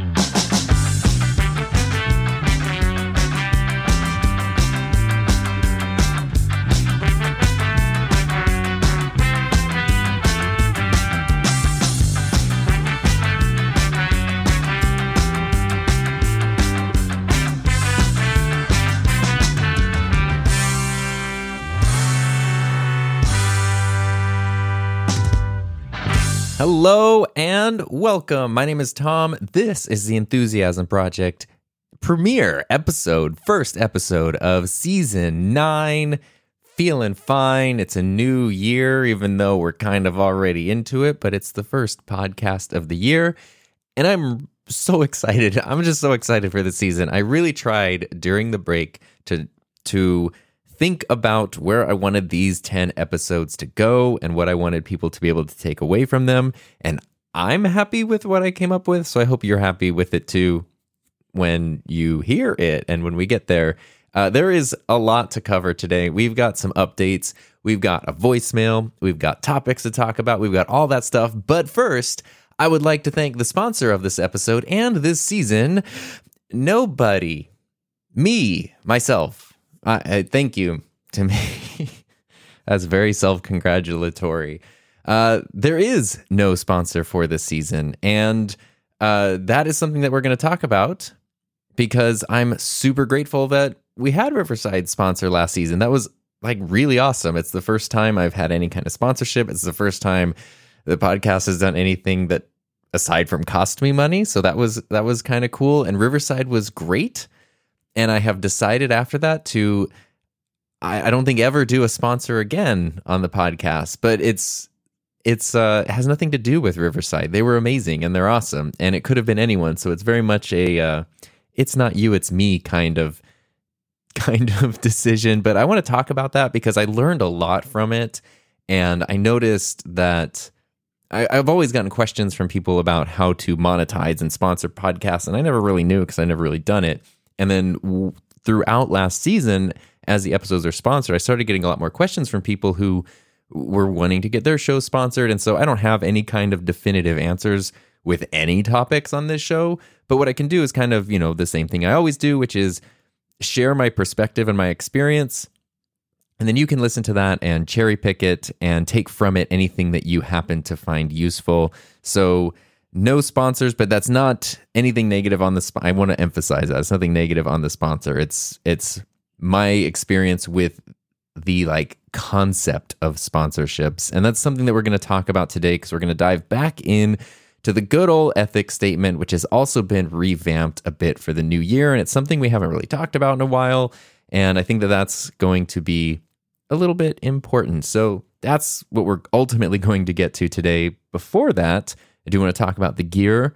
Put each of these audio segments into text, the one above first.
Mm. Hello and welcome. My name is Tom. This is the Enthusiasm Project premiere episode, first episode of season nine. Feeling fine. It's a new year, even though we're kind of already into it, but it's the first podcast of the year. And I'm so excited. I'm just so excited for the season. I really tried during the break to to think about where I wanted these 10 episodes to go and what I wanted people to be able to take away from them. And I'm happy with what I came up with. So I hope you're happy with it too when you hear it and when we get there. Uh, there is a lot to cover today. We've got some updates, we've got a voicemail, we've got topics to talk about, we've got all that stuff. But first, I would like to thank the sponsor of this episode and this season, Nobody. Me, myself. I, I thank you to me. That's very self congratulatory. Uh, there is no sponsor for this season, and uh, that is something that we're going to talk about because I'm super grateful that we had Riverside sponsor last season. That was like really awesome. It's the first time I've had any kind of sponsorship. It's the first time the podcast has done anything that aside from cost me money. So that was that was kind of cool. And Riverside was great and I have decided after that to I, I, don't think ever do a sponsor again on the podcast, but it's it's uh it has nothing to do with Riverside. They were amazing and they're awesome, and it could have been anyone. So it's very much a uh, it's not you, it's me kind of kind of decision. But I want to talk about that because I learned a lot from it, and I noticed that. I, I've always gotten questions from people about how to monetize and sponsor podcasts, and I never really knew because I never really done it. And then w- throughout last season, as the episodes are sponsored, I started getting a lot more questions from people who were wanting to get their show sponsored. And so I don't have any kind of definitive answers with any topics on this show. But what I can do is kind of, you know, the same thing I always do, which is share my perspective and my experience. And then you can listen to that and cherry pick it and take from it anything that you happen to find useful. So, no sponsors, but that's not anything negative on the. Sp- I want to emphasize that it's nothing negative on the sponsor. It's it's my experience with the like concept of sponsorships, and that's something that we're going to talk about today because we're going to dive back in to the good old ethics statement, which has also been revamped a bit for the new year, and it's something we haven't really talked about in a while, and I think that that's going to be a little bit important. So that's what we're ultimately going to get to today. Before that I do want to talk about the gear,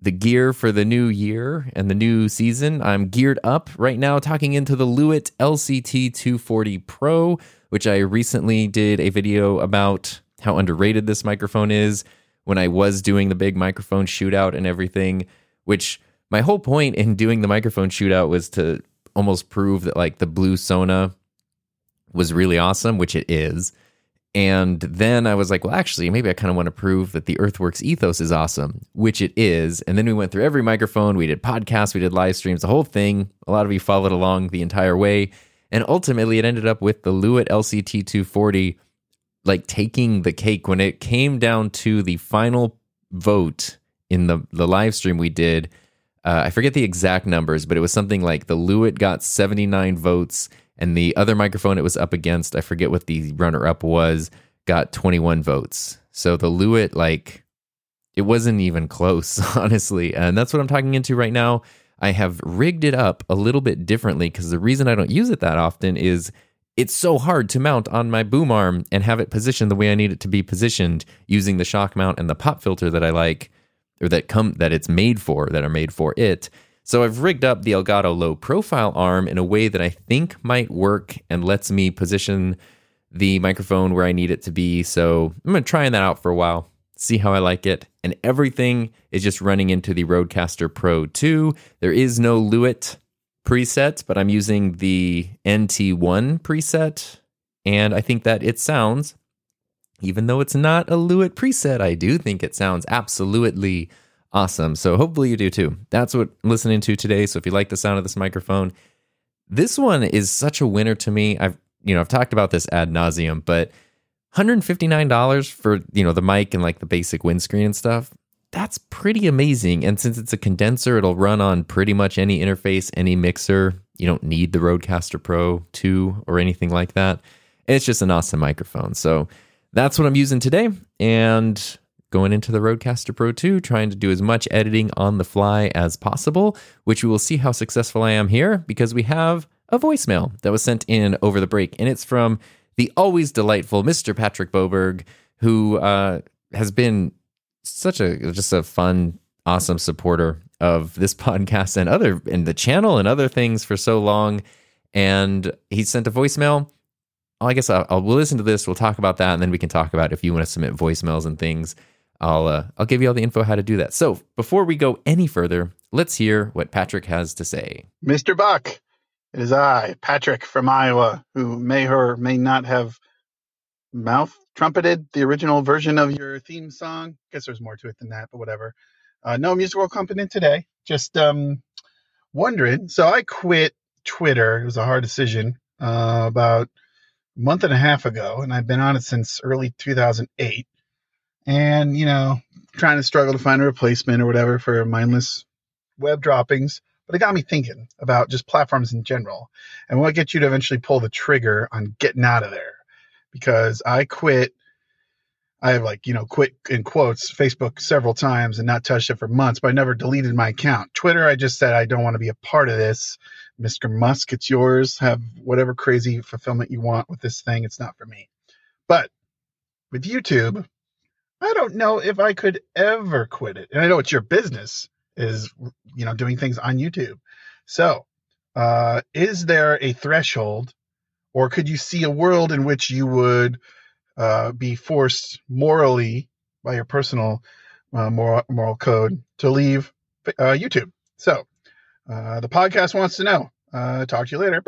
the gear for the new year and the new season. I'm geared up right now, talking into the Lewitt LCT 240 Pro, which I recently did a video about how underrated this microphone is when I was doing the big microphone shootout and everything, which my whole point in doing the microphone shootout was to almost prove that like the blue Sona was really awesome, which it is. And then I was like, well, actually, maybe I kind of want to prove that the Earthworks ethos is awesome, which it is. And then we went through every microphone. We did podcasts, we did live streams, the whole thing. A lot of you followed along the entire way. And ultimately, it ended up with the Lewitt LCT 240 like taking the cake when it came down to the final vote in the, the live stream we did. Uh, I forget the exact numbers, but it was something like the Lewitt got 79 votes and the other microphone it was up against, I forget what the runner up was, got 21 votes. So the Lewitt, like, it wasn't even close, honestly. And that's what I'm talking into right now. I have rigged it up a little bit differently because the reason I don't use it that often is it's so hard to mount on my boom arm and have it positioned the way I need it to be positioned using the shock mount and the pop filter that I like or that come that it's made for that are made for it. So I've rigged up the Elgato low profile arm in a way that I think might work and lets me position the microphone where I need it to be. So I'm going to try that out for a while, see how I like it. And everything is just running into the Rodecaster Pro 2. There is no Lewitt preset, but I'm using the NT1 preset. And I think that it sounds, even though it's not a Lewitt preset, I do think it sounds absolutely Awesome. So hopefully you do too. That's what I'm listening to today. So if you like the sound of this microphone, this one is such a winner to me. I've you know I've talked about this ad nauseum, but $159 for you know the mic and like the basic windscreen and stuff. That's pretty amazing. And since it's a condenser, it'll run on pretty much any interface, any mixer. You don't need the Rodecaster Pro 2 or anything like that. It's just an awesome microphone. So that's what I'm using today. And going into the Rodecaster Pro 2, trying to do as much editing on the fly as possible, which we will see how successful I am here because we have a voicemail that was sent in over the break. And it's from the always delightful Mr. Patrick Boberg, who uh, has been such a just a fun, awesome supporter of this podcast and other and the channel and other things for so long. And he sent a voicemail. I guess I'll, I'll we'll listen to this. We'll talk about that, and then we can talk about if you want to submit voicemails and things. I'll uh, I'll give you all the info how to do that. So before we go any further, let's hear what Patrick has to say. Mr. Buck, it is I, Patrick from Iowa, who may or may not have mouth trumpeted the original version of your theme song. Guess there's more to it than that, but whatever. Uh, no musical accompaniment today. Just um, wondering. So I quit Twitter. It was a hard decision uh, about a month and a half ago, and I've been on it since early 2008. And you know, trying to struggle to find a replacement or whatever for mindless web droppings. But it got me thinking about just platforms in general, and what gets you to eventually pull the trigger on getting out of there because I quit. I have like, you know, quit in quotes Facebook several times and not touched it for months, but I never deleted my account. Twitter, I just said I don't want to be a part of this. Mr. Musk, it's yours. Have whatever crazy fulfillment you want with this thing. It's not for me. But with YouTube, I don't know if I could ever quit it. And I know it's your business is, you know, doing things on YouTube. So, uh, is there a threshold or could you see a world in which you would uh, be forced morally by your personal uh, moral, moral code to leave uh, YouTube? So uh, the podcast wants to know. Uh, talk to you later.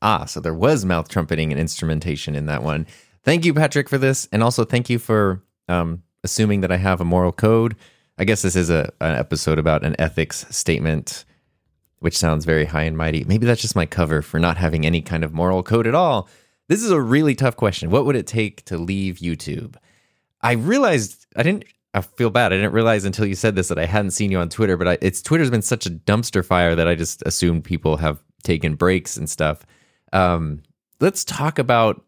Ah, so there was mouth trumpeting and instrumentation in that one. Thank you, Patrick, for this. And also thank you for um, assuming that I have a moral code. I guess this is a, an episode about an ethics statement which sounds very high and mighty. Maybe that's just my cover for not having any kind of moral code at all. This is a really tough question. What would it take to leave YouTube? I realized I didn't. I feel bad. I didn't realize until you said this that I hadn't seen you on Twitter. But I, it's Twitter's been such a dumpster fire that I just assumed people have taken breaks and stuff. Um, let's talk about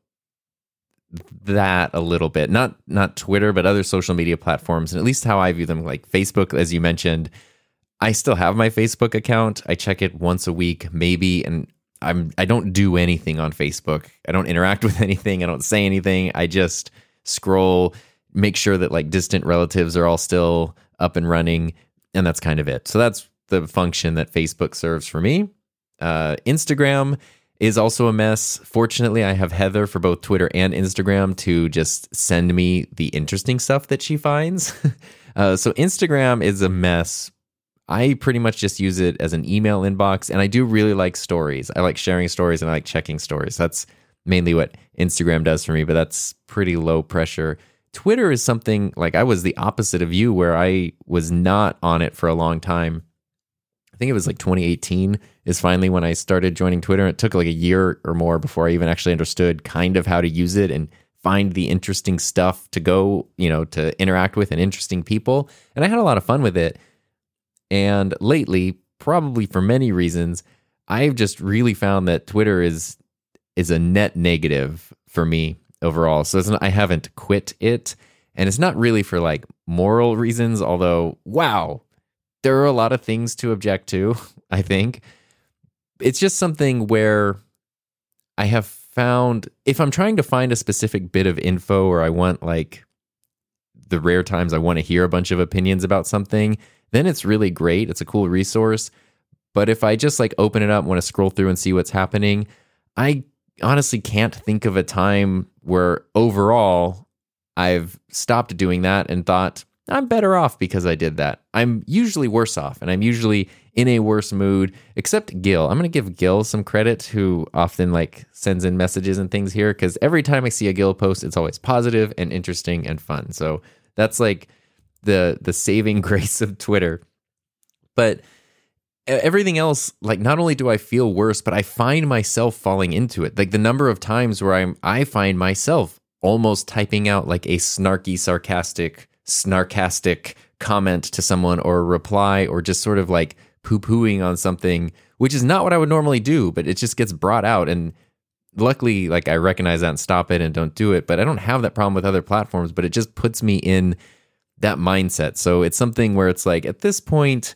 that a little bit. Not not Twitter, but other social media platforms, and at least how I view them. Like Facebook, as you mentioned I still have my Facebook account. I check it once a week, maybe, and I'm I don't do anything on Facebook. I don't interact with anything. I don't say anything. I just scroll, make sure that like distant relatives are all still up and running, and that's kind of it. So that's the function that Facebook serves for me. Uh, Instagram is also a mess. Fortunately, I have Heather for both Twitter and Instagram to just send me the interesting stuff that she finds. uh, so Instagram is a mess I pretty much just use it as an email inbox. And I do really like stories. I like sharing stories and I like checking stories. That's mainly what Instagram does for me, but that's pretty low pressure. Twitter is something like I was the opposite of you, where I was not on it for a long time. I think it was like 2018 is finally when I started joining Twitter. It took like a year or more before I even actually understood kind of how to use it and find the interesting stuff to go, you know, to interact with and interesting people. And I had a lot of fun with it. And lately, probably for many reasons, I've just really found that Twitter is is a net negative for me overall. So not, I haven't quit it, and it's not really for like moral reasons. Although, wow, there are a lot of things to object to. I think it's just something where I have found if I'm trying to find a specific bit of info or I want like the rare times I want to hear a bunch of opinions about something, then it's really great. It's a cool resource. But if I just like open it up, want to scroll through and see what's happening, I honestly can't think of a time where overall I've stopped doing that and thought, I'm better off because I did that. I'm usually worse off and I'm usually in a worse mood, except Gil. I'm going to give Gil some credit who often like sends in messages and things here because every time I see a Gil post, it's always positive and interesting and fun. So that's like the the saving grace of Twitter. But everything else like not only do I feel worse, but I find myself falling into it. Like the number of times where I'm I find myself almost typing out like a snarky sarcastic snarkastic comment to someone or a reply or just sort of like poo-pooing on something, which is not what I would normally do, but it just gets brought out and luckily like I recognize that and stop it and don't do it, but I don't have that problem with other platforms, but it just puts me in that mindset. So it's something where it's like at this point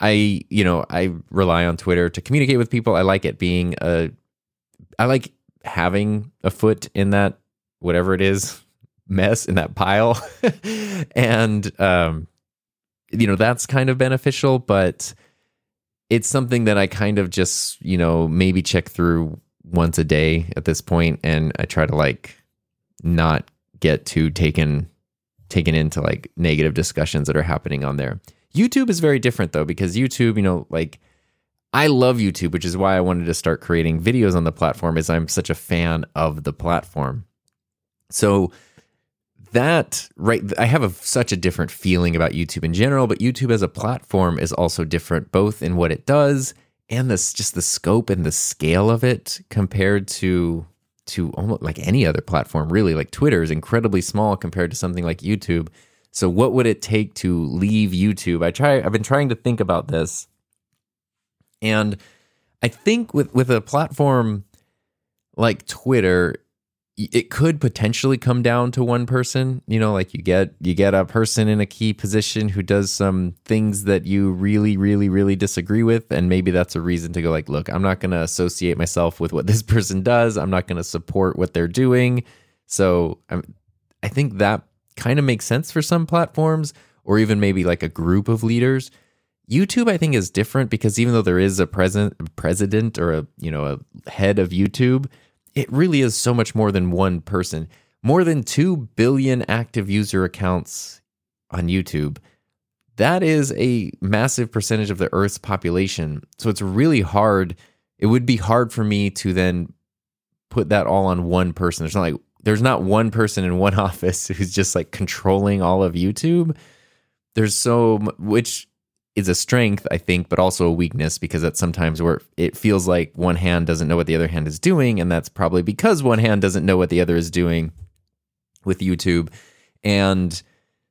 I, you know, I rely on Twitter to communicate with people. I like it being a I like having a foot in that whatever it is mess in that pile. and um you know, that's kind of beneficial, but it's something that I kind of just, you know, maybe check through once a day at this point and I try to like not get too taken taken into like negative discussions that are happening on there. YouTube is very different though because YouTube, you know, like I love YouTube, which is why I wanted to start creating videos on the platform is I'm such a fan of the platform. So that right I have a, such a different feeling about YouTube in general, but YouTube as a platform is also different both in what it does and this just the scope and the scale of it compared to to almost like any other platform really. Like twitter is incredibly small compared to something like youtube. So what would it take to leave youtube? I try i've been trying to think about this. And i think with with a platform like twitter it could potentially come down to one person. You know like you get you get a person in a key position who does some things that you really really really disagree with and maybe that's a reason to go like look i'm not going to associate myself with what this person does. I'm not going to support what they're doing. So I'm, i think that kind of makes sense for some platforms or even maybe like a group of leaders. Youtube i think is different because even though there is a president president or a you know a head of youtube it really is so much more than one person. More than 2 billion active user accounts on YouTube. That is a massive percentage of the Earth's population. So it's really hard. It would be hard for me to then put that all on one person. There's not like there's not one person in one office who's just like controlling all of YouTube. There's so which is a strength, I think, but also a weakness because that's sometimes where it feels like one hand doesn't know what the other hand is doing. And that's probably because one hand doesn't know what the other is doing with YouTube. And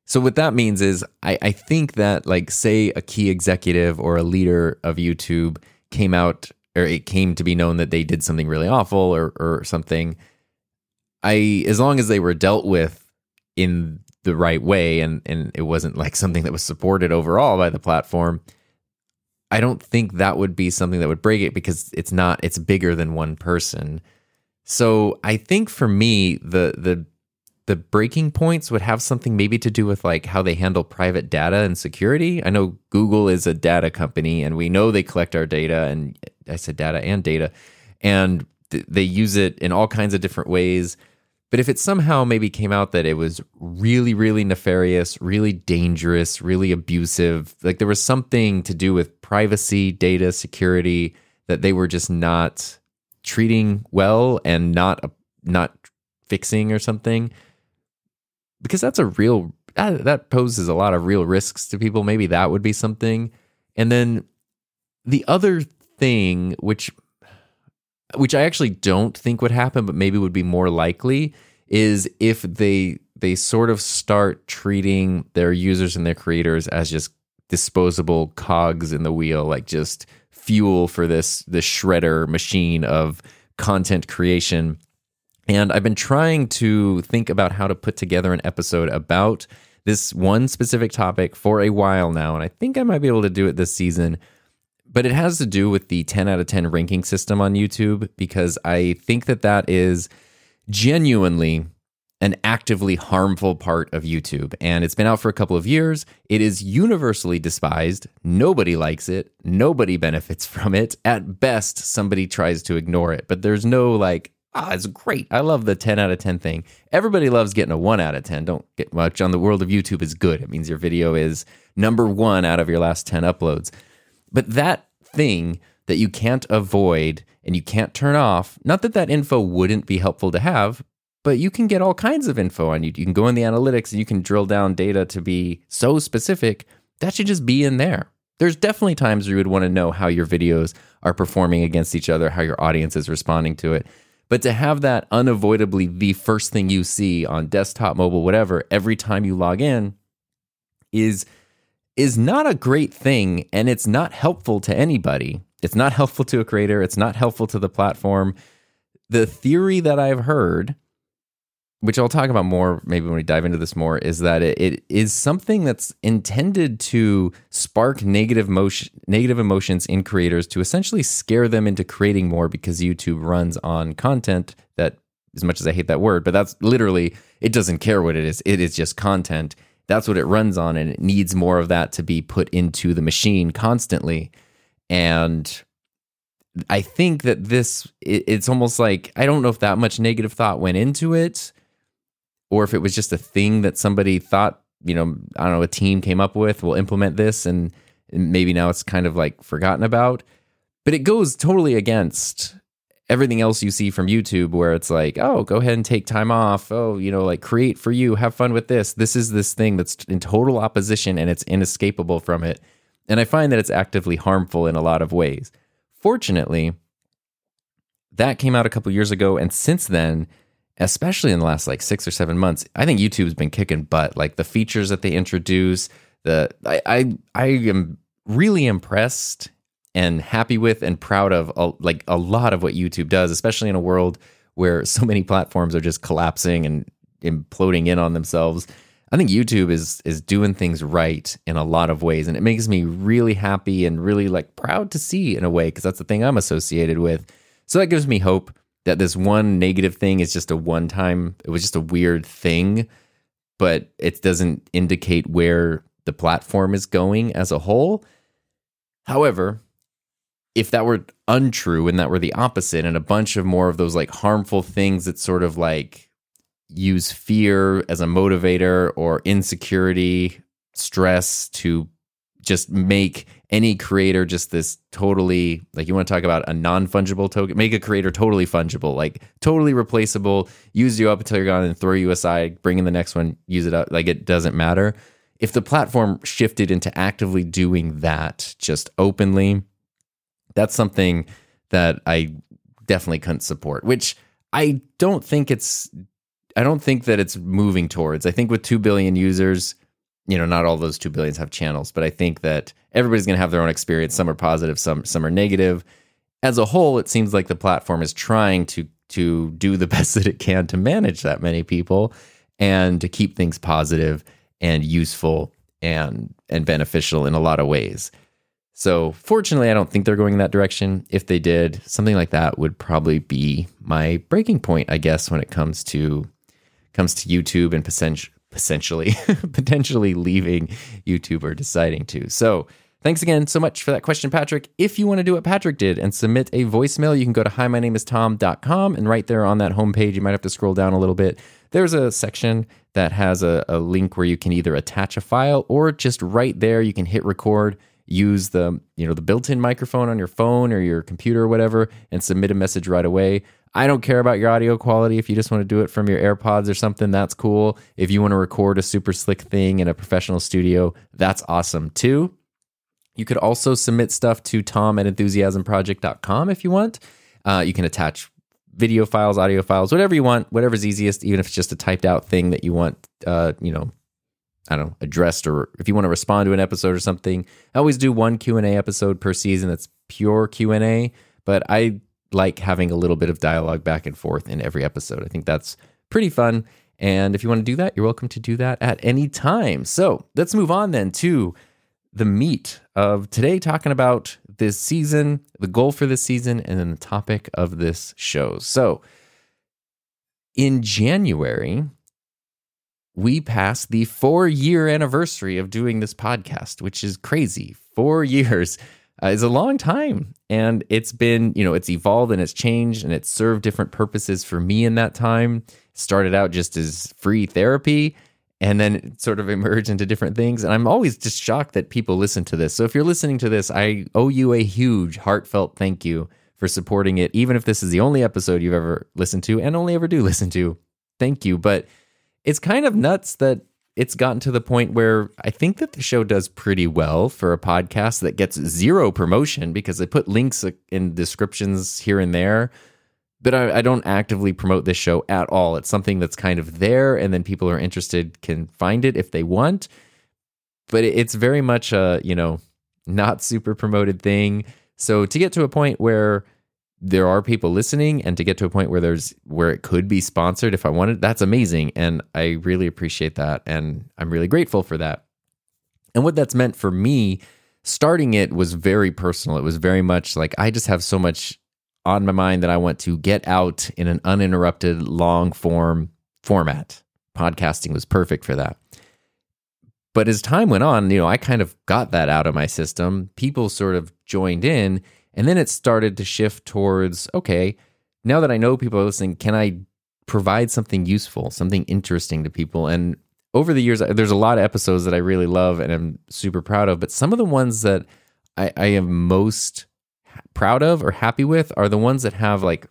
so what that means is I, I think that like say a key executive or a leader of YouTube came out or it came to be known that they did something really awful or or something. I as long as they were dealt with in the right way and and it wasn't like something that was supported overall by the platform i don't think that would be something that would break it because it's not it's bigger than one person. So i think for me the the the breaking points would have something maybe to do with like how they handle private data and security. I know google is a data company and we know they collect our data and i said data and data and th- they use it in all kinds of different ways but if it somehow maybe came out that it was really, really nefarious, really dangerous, really abusive, like there was something to do with privacy, data security that they were just not treating well and not not fixing or something, because that's a real that, that poses a lot of real risks to people. Maybe that would be something. And then the other thing, which which I actually don't think would happen, but maybe would be more likely, is if they they sort of start treating their users and their creators as just disposable cogs in the wheel, like just fuel for this this shredder machine of content creation. And I've been trying to think about how to put together an episode about this one specific topic for a while now, and I think I might be able to do it this season but it has to do with the 10 out of 10 ranking system on YouTube because I think that that is genuinely an actively harmful part of YouTube. And it's been out for a couple of years. It is universally despised. Nobody likes it. Nobody benefits from it. At best, somebody tries to ignore it. But there's no like, ah, it's great. I love the 10 out of 10 thing. Everybody loves getting a 1 out of 10. Don't get much on the world of YouTube is good. It means your video is number one out of your last 10 uploads. But that thing that you can't avoid and you can't turn off, not that that info wouldn't be helpful to have, but you can get all kinds of info on you. You can go in the analytics and you can drill down data to be so specific. That should just be in there. There's definitely times where you would want to know how your videos are performing against each other, how your audience is responding to it. But to have that unavoidably the first thing you see on desktop, mobile, whatever, every time you log in is is not a great thing and it's not helpful to anybody. It's not helpful to a creator, it's not helpful to the platform. The theory that I've heard which I'll talk about more maybe when we dive into this more, is that it, it is something that's intended to spark negative motion, negative emotions in creators to essentially scare them into creating more because YouTube runs on content that, as much as I hate that word, but that's literally it doesn't care what it is. It is just content. That's what it runs on, and it needs more of that to be put into the machine constantly. And I think that this, it, it's almost like I don't know if that much negative thought went into it or if it was just a thing that somebody thought, you know, I don't know, a team came up with, we'll implement this and, and maybe now it's kind of like forgotten about. But it goes totally against everything else you see from YouTube where it's like, oh, go ahead and take time off. Oh, you know, like create for you, have fun with this. This is this thing that's in total opposition and it's inescapable from it. And I find that it's actively harmful in a lot of ways. Fortunately, that came out a couple years ago. And since then, especially in the last like six or seven months, I think YouTube's been kicking butt. Like the features that they introduce, the I I, I am really impressed and happy with and proud of a, like a lot of what YouTube does, especially in a world where so many platforms are just collapsing and imploding in on themselves. I think YouTube is is doing things right in a lot of ways, and it makes me really happy and really like proud to see in a way because that's the thing I'm associated with. So that gives me hope that this one negative thing is just a one time, it was just a weird thing, but it doesn't indicate where the platform is going as a whole. However, if that were untrue and that were the opposite, and a bunch of more of those like harmful things that sort of like use fear as a motivator or insecurity, stress to just make any creator just this totally like you want to talk about a non-fungible token make a creator totally fungible like totally replaceable use you up until you're gone and throw you aside bring in the next one use it up like it doesn't matter. If the platform shifted into actively doing that just openly that's something that i definitely couldn't support which i don't think it's i don't think that it's moving towards i think with 2 billion users you know, not all those two billions have channels, but I think that everybody's going to have their own experience. Some are positive, some some are negative. As a whole, it seems like the platform is trying to to do the best that it can to manage that many people and to keep things positive and useful and and beneficial in a lot of ways. So, fortunately, I don't think they're going in that direction. If they did, something like that would probably be my breaking point, I guess, when it comes to comes to YouTube and potentially essentially potentially leaving YouTube or deciding to. So, thanks again so much for that question, Patrick. If you want to do what Patrick did and submit a voicemail, you can go to hi, my name is Tom.com. And right there on that homepage, you might have to scroll down a little bit. There's a section that has a, a link where you can either attach a file or just right there, you can hit record use the you know the built-in microphone on your phone or your computer or whatever and submit a message right away I don't care about your audio quality. If you just want to do it from your AirPods or something, that's cool. If you want to record a super slick thing in a professional studio, that's awesome too. You could also submit stuff to tom at enthusiasmproject.com if you want. Uh, you can attach video files, audio files, whatever you want, whatever's easiest, even if it's just a typed out thing that you want, uh, you know, I don't know, addressed or if you want to respond to an episode or something. I always do one Q&A episode per season that's pure Q&A, but I like having a little bit of dialogue back and forth in every episode. I think that's pretty fun. And if you want to do that, you're welcome to do that at any time. So let's move on then to the meat of today, talking about this season, the goal for this season, and then the topic of this show. So in January, we passed the four year anniversary of doing this podcast, which is crazy. Four years uh, is a long time. And it's been, you know, it's evolved and it's changed and it's served different purposes for me in that time. Started out just as free therapy and then sort of emerged into different things. And I'm always just shocked that people listen to this. So if you're listening to this, I owe you a huge, heartfelt thank you for supporting it, even if this is the only episode you've ever listened to and only ever do listen to. thank you. But it's kind of nuts that it's gotten to the point where I think that the show does pretty well for a podcast that gets zero promotion because they put links uh, in descriptions here and there. But I, I, don't actively promote this show at all. It's something that's kind of there, and then people are interested can find it if they want. But it's very much a you know not super promoted thing. So to get to a point where there are people listening and to get to a point where there's where it could be sponsored if I wanted, that's amazing. And I really appreciate that. And I'm really grateful for that. And what that's meant for me, starting it was very personal. It was very much like I just have so much on my mind that I want to get out in an uninterrupted long form format. Podcasting was perfect for that. But as time went on, you know, I kind of got that out of my system. People sort of joined in and then it started to shift towards okay, now that I know people are listening, can I provide something useful, something interesting to people? And over the years, there's a lot of episodes that I really love and I'm super proud of, but some of the ones that I, I am most proud of or happy with are the ones that have like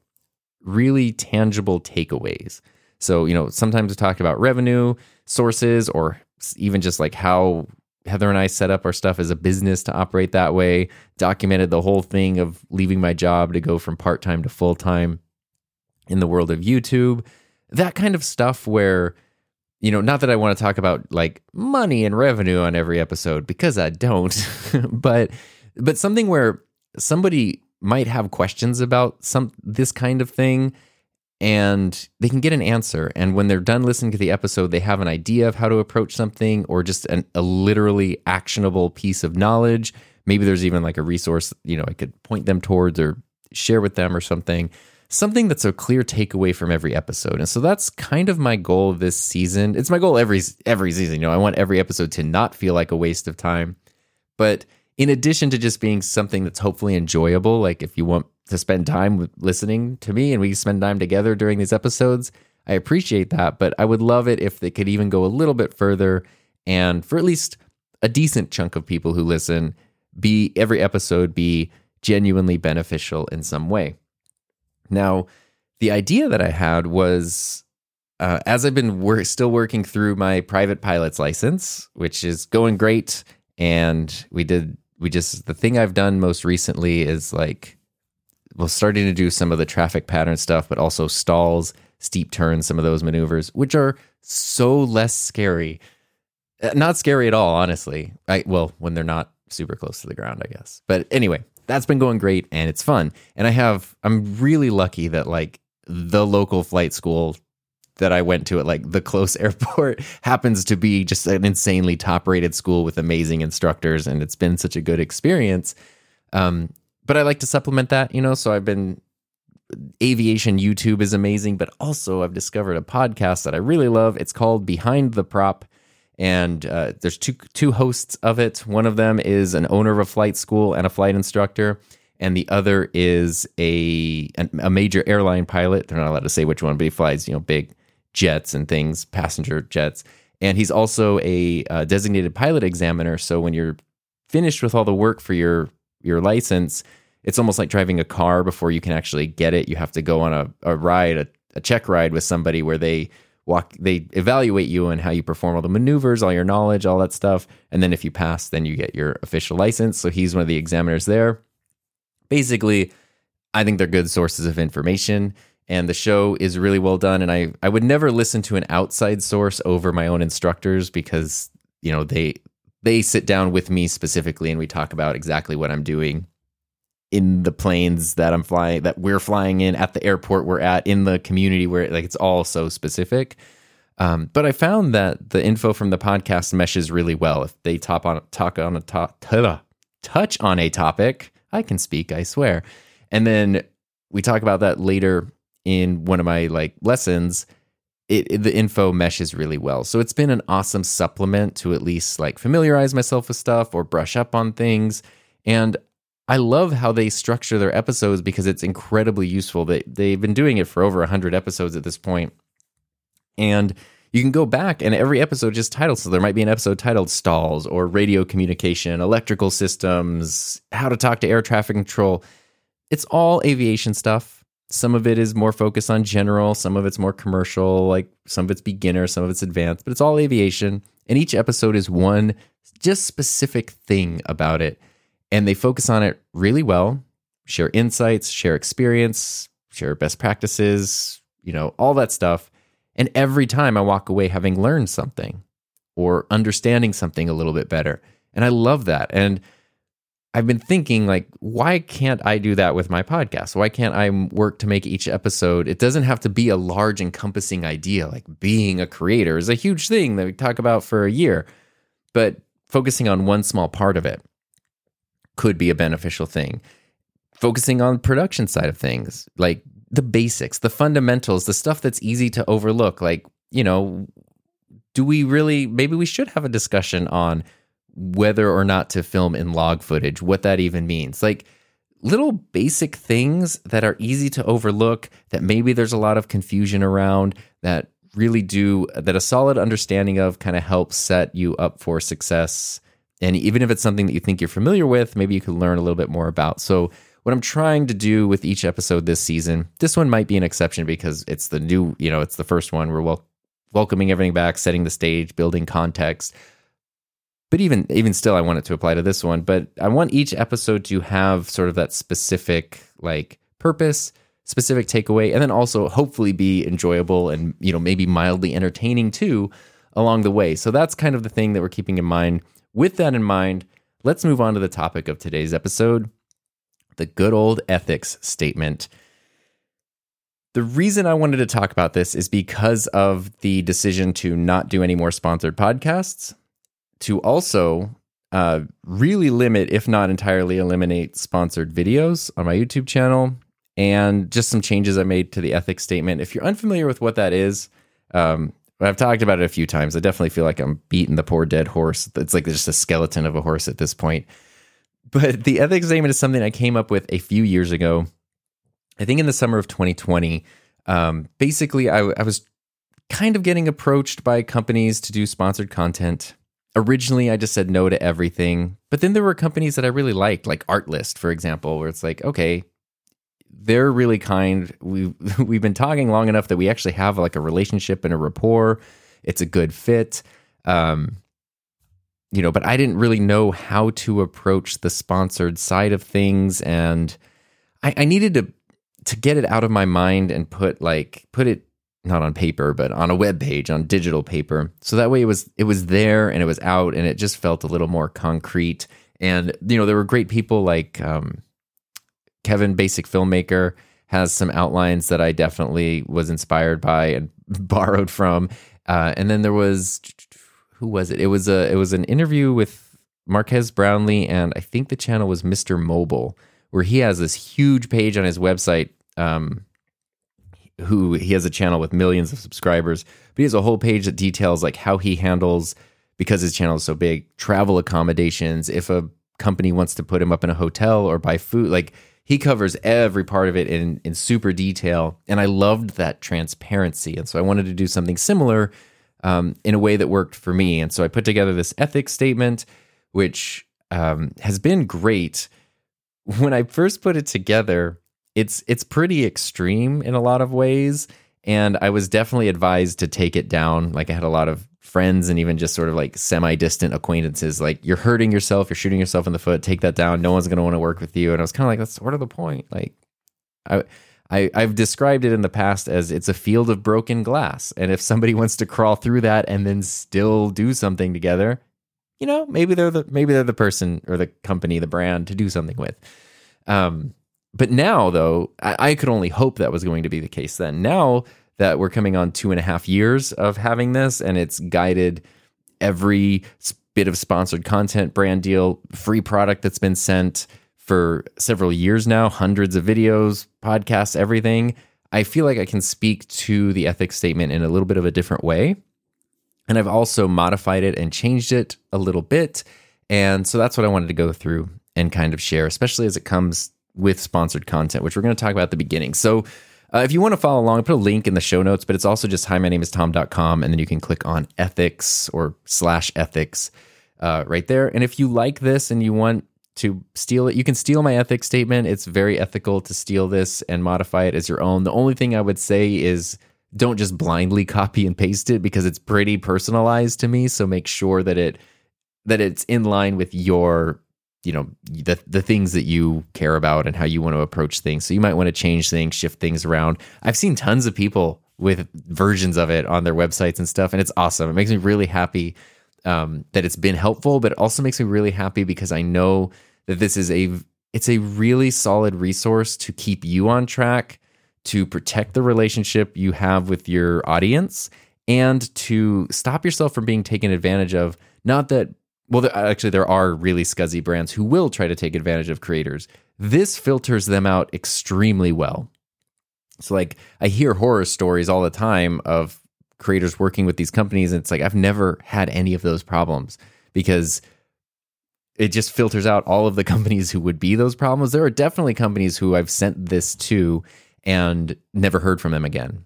really tangible takeaways. So, you know, sometimes we talk about revenue sources or even just like how Heather and I set up our stuff as a business to operate that way, documented the whole thing of leaving my job to go from part time to full time in the world of YouTube. That kind of stuff where, you know, not that I want to talk about like money and revenue on every episode because I don't, but but something where somebody might have questions about some this kind of thing and they can get an answer. And when they're done listening to the episode, they have an idea of how to approach something or just an, a literally actionable piece of knowledge. Maybe there's even like a resource, you know, I could point them towards or share with them or something. Something that's a clear takeaway from every episode. And so that's kind of my goal this season. It's my goal every every season. You know, I want every episode to not feel like a waste of time. But in addition to just being something that's hopefully enjoyable, like if you want to spend time listening to me and we spend time together during these episodes. I appreciate that, but I would love it if they could even go a little bit further and for at least a decent chunk of people who listen, be every episode be genuinely beneficial in some way. Now, the idea that I had was uh, as I've been wor- still working through my private pilot's license, which is going great, and we did we just the thing I've done most recently is like well, starting to do some of the traffic pattern stuff, but also stalls, steep turns, some of those maneuvers, which are so less scary. Uh, not scary at all, honestly. I, well, when they're not super close to the ground, I guess. But anyway, that's been going great and it's fun. And I have, I'm really lucky that like the local flight school that I went to at like the close airport happens to be just an insanely top rated school with amazing instructors. And it's been such a good experience. Um, but I like to supplement that, you know. So I've been aviation YouTube is amazing, but also I've discovered a podcast that I really love. It's called Behind the Prop, and uh, there's two two hosts of it. One of them is an owner of a flight school and a flight instructor, and the other is a a major airline pilot. They're not allowed to say which one, but he flies you know big jets and things, passenger jets. And he's also a uh, designated pilot examiner. So when you're finished with all the work for your your license, it's almost like driving a car before you can actually get it. You have to go on a, a ride, a, a check ride with somebody where they walk, they evaluate you and how you perform all the maneuvers, all your knowledge, all that stuff. And then if you pass, then you get your official license. So he's one of the examiners there. Basically, I think they're good sources of information and the show is really well done and I I would never listen to an outside source over my own instructors because you know they they sit down with me specifically and we talk about exactly what I'm doing in the planes that I'm flying that we're flying in at the airport we're at in the community where like it's all so specific. Um, but I found that the info from the podcast meshes really well. If they top on talk on a top touch on a topic, I can speak, I swear. And then we talk about that later in one of my like lessons. It, it, the info meshes really well. So it's been an awesome supplement to at least like familiarize myself with stuff or brush up on things. And I love how they structure their episodes because it's incredibly useful. They they've been doing it for over 100 episodes at this point. And you can go back and every episode just titled so there might be an episode titled stalls or radio communication, electrical systems, how to talk to air traffic control. It's all aviation stuff Some of it is more focused on general, some of it's more commercial, like some of it's beginner, some of it's advanced, but it's all aviation. And each episode is one just specific thing about it. And they focus on it really well, share insights, share experience, share best practices, you know, all that stuff. And every time I walk away having learned something or understanding something a little bit better. And I love that. And I've been thinking, like, why can't I do that with my podcast? Why can't I work to make each episode? It doesn't have to be a large, encompassing idea. Like being a creator is a huge thing that we talk about for a year, but focusing on one small part of it could be a beneficial thing. Focusing on production side of things, like the basics, the fundamentals, the stuff that's easy to overlook. Like, you know, do we really, maybe we should have a discussion on whether or not to film in log footage, what that even means. Like little basic things that are easy to overlook, that maybe there's a lot of confusion around, that really do, that a solid understanding of kind of helps set you up for success. And even if it's something that you think you're familiar with, maybe you can learn a little bit more about. So, what I'm trying to do with each episode this season, this one might be an exception because it's the new, you know, it's the first one. We're wel- welcoming everything back, setting the stage, building context but even even still i want it to apply to this one but i want each episode to have sort of that specific like purpose specific takeaway and then also hopefully be enjoyable and you know maybe mildly entertaining too along the way. So that's kind of the thing that we're keeping in mind. With that in mind let's move on to the topic of today's episode the good old ethics statement. The reason I wanted to talk about this is because of the decision to not do any more sponsored podcasts to also uh, really limit, if not entirely eliminate, sponsored videos on my YouTube channel and just some changes I made to the ethics statement. If you're unfamiliar with what that is, um, I've talked about it a few times. I definitely feel like I'm beating the poor dead horse. It's like just a skeleton of a horse at this point. But the ethics statement is something I came up with a few years ago. I think in the summer of 2020. Um, basically, I, I was kind of getting approached by companies to do sponsored content originally I just said no to everything. But then there were companies that I really liked, like Artlist, for example, where it's like, okay, they're really kind. We we've, we've been talking long enough that we actually have like a relationship and a rapport. It's a good fit. Um, you know, but I didn't really know how to approach the sponsored side of things, and I, I needed to to get it out of my mind and put like put it not on paper, but on a web page, on digital paper. So that way it was it was there and it was out and it just felt a little more concrete. And you know, there were great people like um, Kevin, basic filmmaker, has some outlines that I definitely was inspired by and borrowed from. Uh, and then there was who was it? It was a it was an interview with Marques Brownlee, and I think the channel was Mr. Mobile, where he has this huge page on his website. Um, who he has a channel with millions of subscribers, but he has a whole page that details like how he handles because his channel is so big, travel accommodations, if a company wants to put him up in a hotel or buy food, like he covers every part of it in in super detail, and I loved that transparency, and so I wanted to do something similar um, in a way that worked for me, and so I put together this ethics statement, which um, has been great. When I first put it together, it's it's pretty extreme in a lot of ways and I was definitely advised to take it down. Like I had a lot of friends and even just sort of like semi-distant acquaintances like you're hurting yourself, you're shooting yourself in the foot, take that down. No one's going to want to work with you. And I was kind of like that's sort of the point. Like I I, I've described it in the past as it's a field of broken glass. And if somebody wants to crawl through that and then still do something together, you know, maybe they're the maybe they're the person or the company, the brand to do something with. Um, but now, though, I, I could only hope that was going to be the case then. Now that we're coming on two and a half years of having this, and it's guided every bit of sponsored content, brand deal, free product that's been sent for several years now, hundreds of videos, podcasts, everything. I feel like I can speak to the ethics statement in a little bit of a different way. And I've also modified it and changed it a little bit. And so that's what I wanted to go through and kind of share, especially as it comes with sponsored content, which we're going to talk about at the beginning. So uh, if you want to follow along, I put a link in the show notes, but it's also just hi, my name is tom.com. And then you can click on ethics or slash ethics uh, right there. And if you like this and you want to steal it. You can steal my ethics statement. It's very ethical to steal this and modify it as your own. The only thing I would say is don't just blindly copy and paste it because it's pretty personalized to me. So make sure that it that it's in line with your you know the the things that you care about and how you want to approach things. So you might want to change things, shift things around. I've seen tons of people with versions of it on their websites and stuff, and it's awesome. It makes me really happy um, that it's been helpful, but it also makes me really happy because I know that this is a it's a really solid resource to keep you on track, to protect the relationship you have with your audience, and to stop yourself from being taken advantage of. Not that well, there, actually, there are really scuzzy brands who will try to take advantage of creators. This filters them out extremely well. So, like, I hear horror stories all the time of creators working with these companies, and it's like I've never had any of those problems because it just filters out all of the companies who would be those problems. There are definitely companies who I've sent this to and never heard from them again.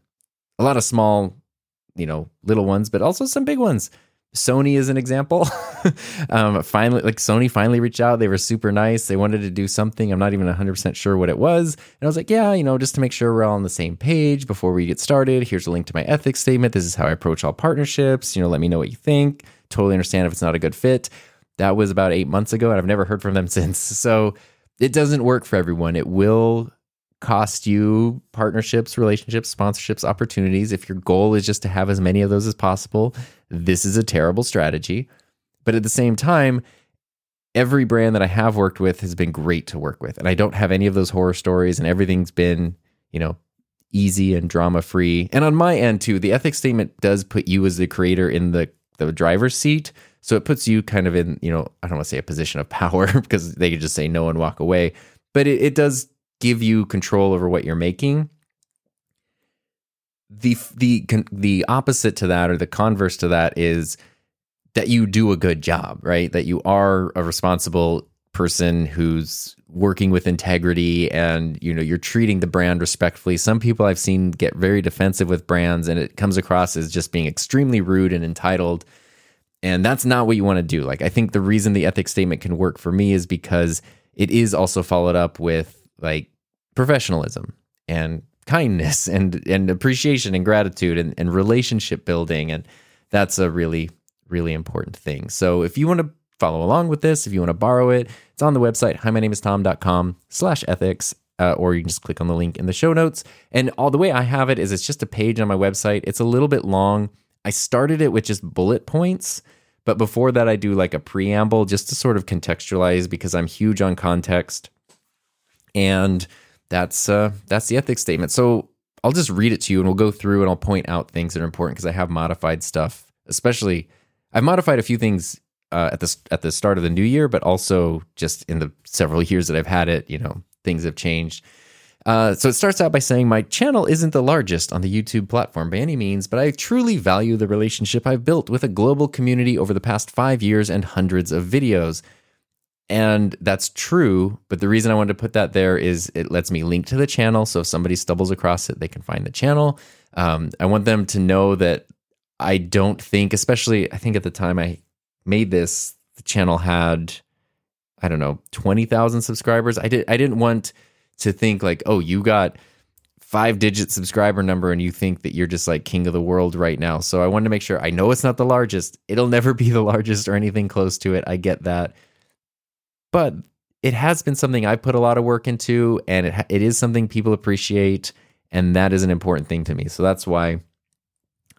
A lot of small, you know, little ones, but also some big ones. Sony is an example. um, finally, like Sony finally reached out. They were super nice. They wanted to do something. I'm not even 100% sure what it was. And I was like, yeah, you know, just to make sure we're all on the same page before we get started, here's a link to my ethics statement. This is how I approach all partnerships. You know, let me know what you think. Totally understand if it's not a good fit. That was about eight months ago, and I've never heard from them since. So it doesn't work for everyone. It will cost you partnerships, relationships, sponsorships, opportunities. If your goal is just to have as many of those as possible, this is a terrible strategy. But at the same time, every brand that I have worked with has been great to work with. And I don't have any of those horror stories, and everything's been, you know, easy and drama free. And on my end, too, the ethics statement does put you as the creator in the, the driver's seat. So it puts you kind of in, you know, I don't want to say a position of power because they could just say no and walk away. But it, it does give you control over what you're making. The the the opposite to that or the converse to that is that you do a good job, right? That you are a responsible person who's working with integrity and you know you're treating the brand respectfully. Some people I've seen get very defensive with brands and it comes across as just being extremely rude and entitled. And that's not what you want to do. Like I think the reason the ethics statement can work for me is because it is also followed up with like professionalism and kindness and and appreciation and gratitude and, and relationship building and that's a really really important thing. So if you want to follow along with this if you want to borrow it it's on the website hi my name is tom.com slash ethics uh, or you can just click on the link in the show notes. And all the way i have it is it's just a page on my website. It's a little bit long. I started it with just bullet points but before that i do like a preamble just to sort of contextualize because i'm huge on context and that's uh, that's the ethics statement. So I'll just read it to you, and we'll go through and I'll point out things that are important because I have modified stuff. Especially, I've modified a few things uh, at the at the start of the new year, but also just in the several years that I've had it. You know, things have changed. Uh, so it starts out by saying my channel isn't the largest on the YouTube platform by any means, but I truly value the relationship I've built with a global community over the past five years and hundreds of videos. And that's true. But the reason I wanted to put that there is it lets me link to the channel. So if somebody stumbles across it, they can find the channel. Um, I want them to know that I don't think, especially, I think at the time I made this, the channel had, I don't know, 20,000 subscribers. I, did, I didn't want to think like, oh, you got five digit subscriber number and you think that you're just like king of the world right now. So I wanted to make sure I know it's not the largest. It'll never be the largest or anything close to it. I get that but it has been something I put a lot of work into, and it it is something people appreciate, and that is an important thing to me. So that's why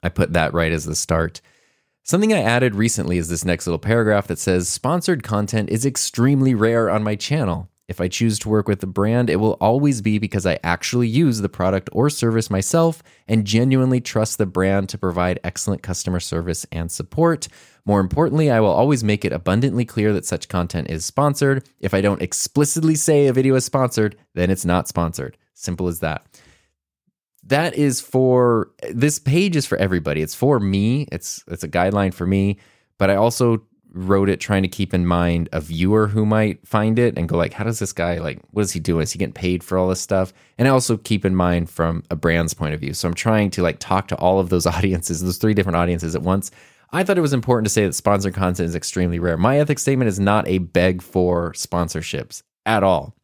I put that right as the start. Something I added recently is this next little paragraph that says sponsored content is extremely rare on my channel. If I choose to work with the brand, it will always be because I actually use the product or service myself and genuinely trust the brand to provide excellent customer service and support. More importantly, I will always make it abundantly clear that such content is sponsored. If I don't explicitly say a video is sponsored, then it's not sponsored. Simple as that. That is for this page is for everybody. It's for me. It's it's a guideline for me, but I also wrote it trying to keep in mind a viewer who might find it and go like how does this guy like what is he doing is he getting paid for all this stuff and i also keep in mind from a brand's point of view so i'm trying to like talk to all of those audiences those three different audiences at once I thought it was important to say that sponsored content is extremely rare. My ethics statement is not a beg for sponsorships at all.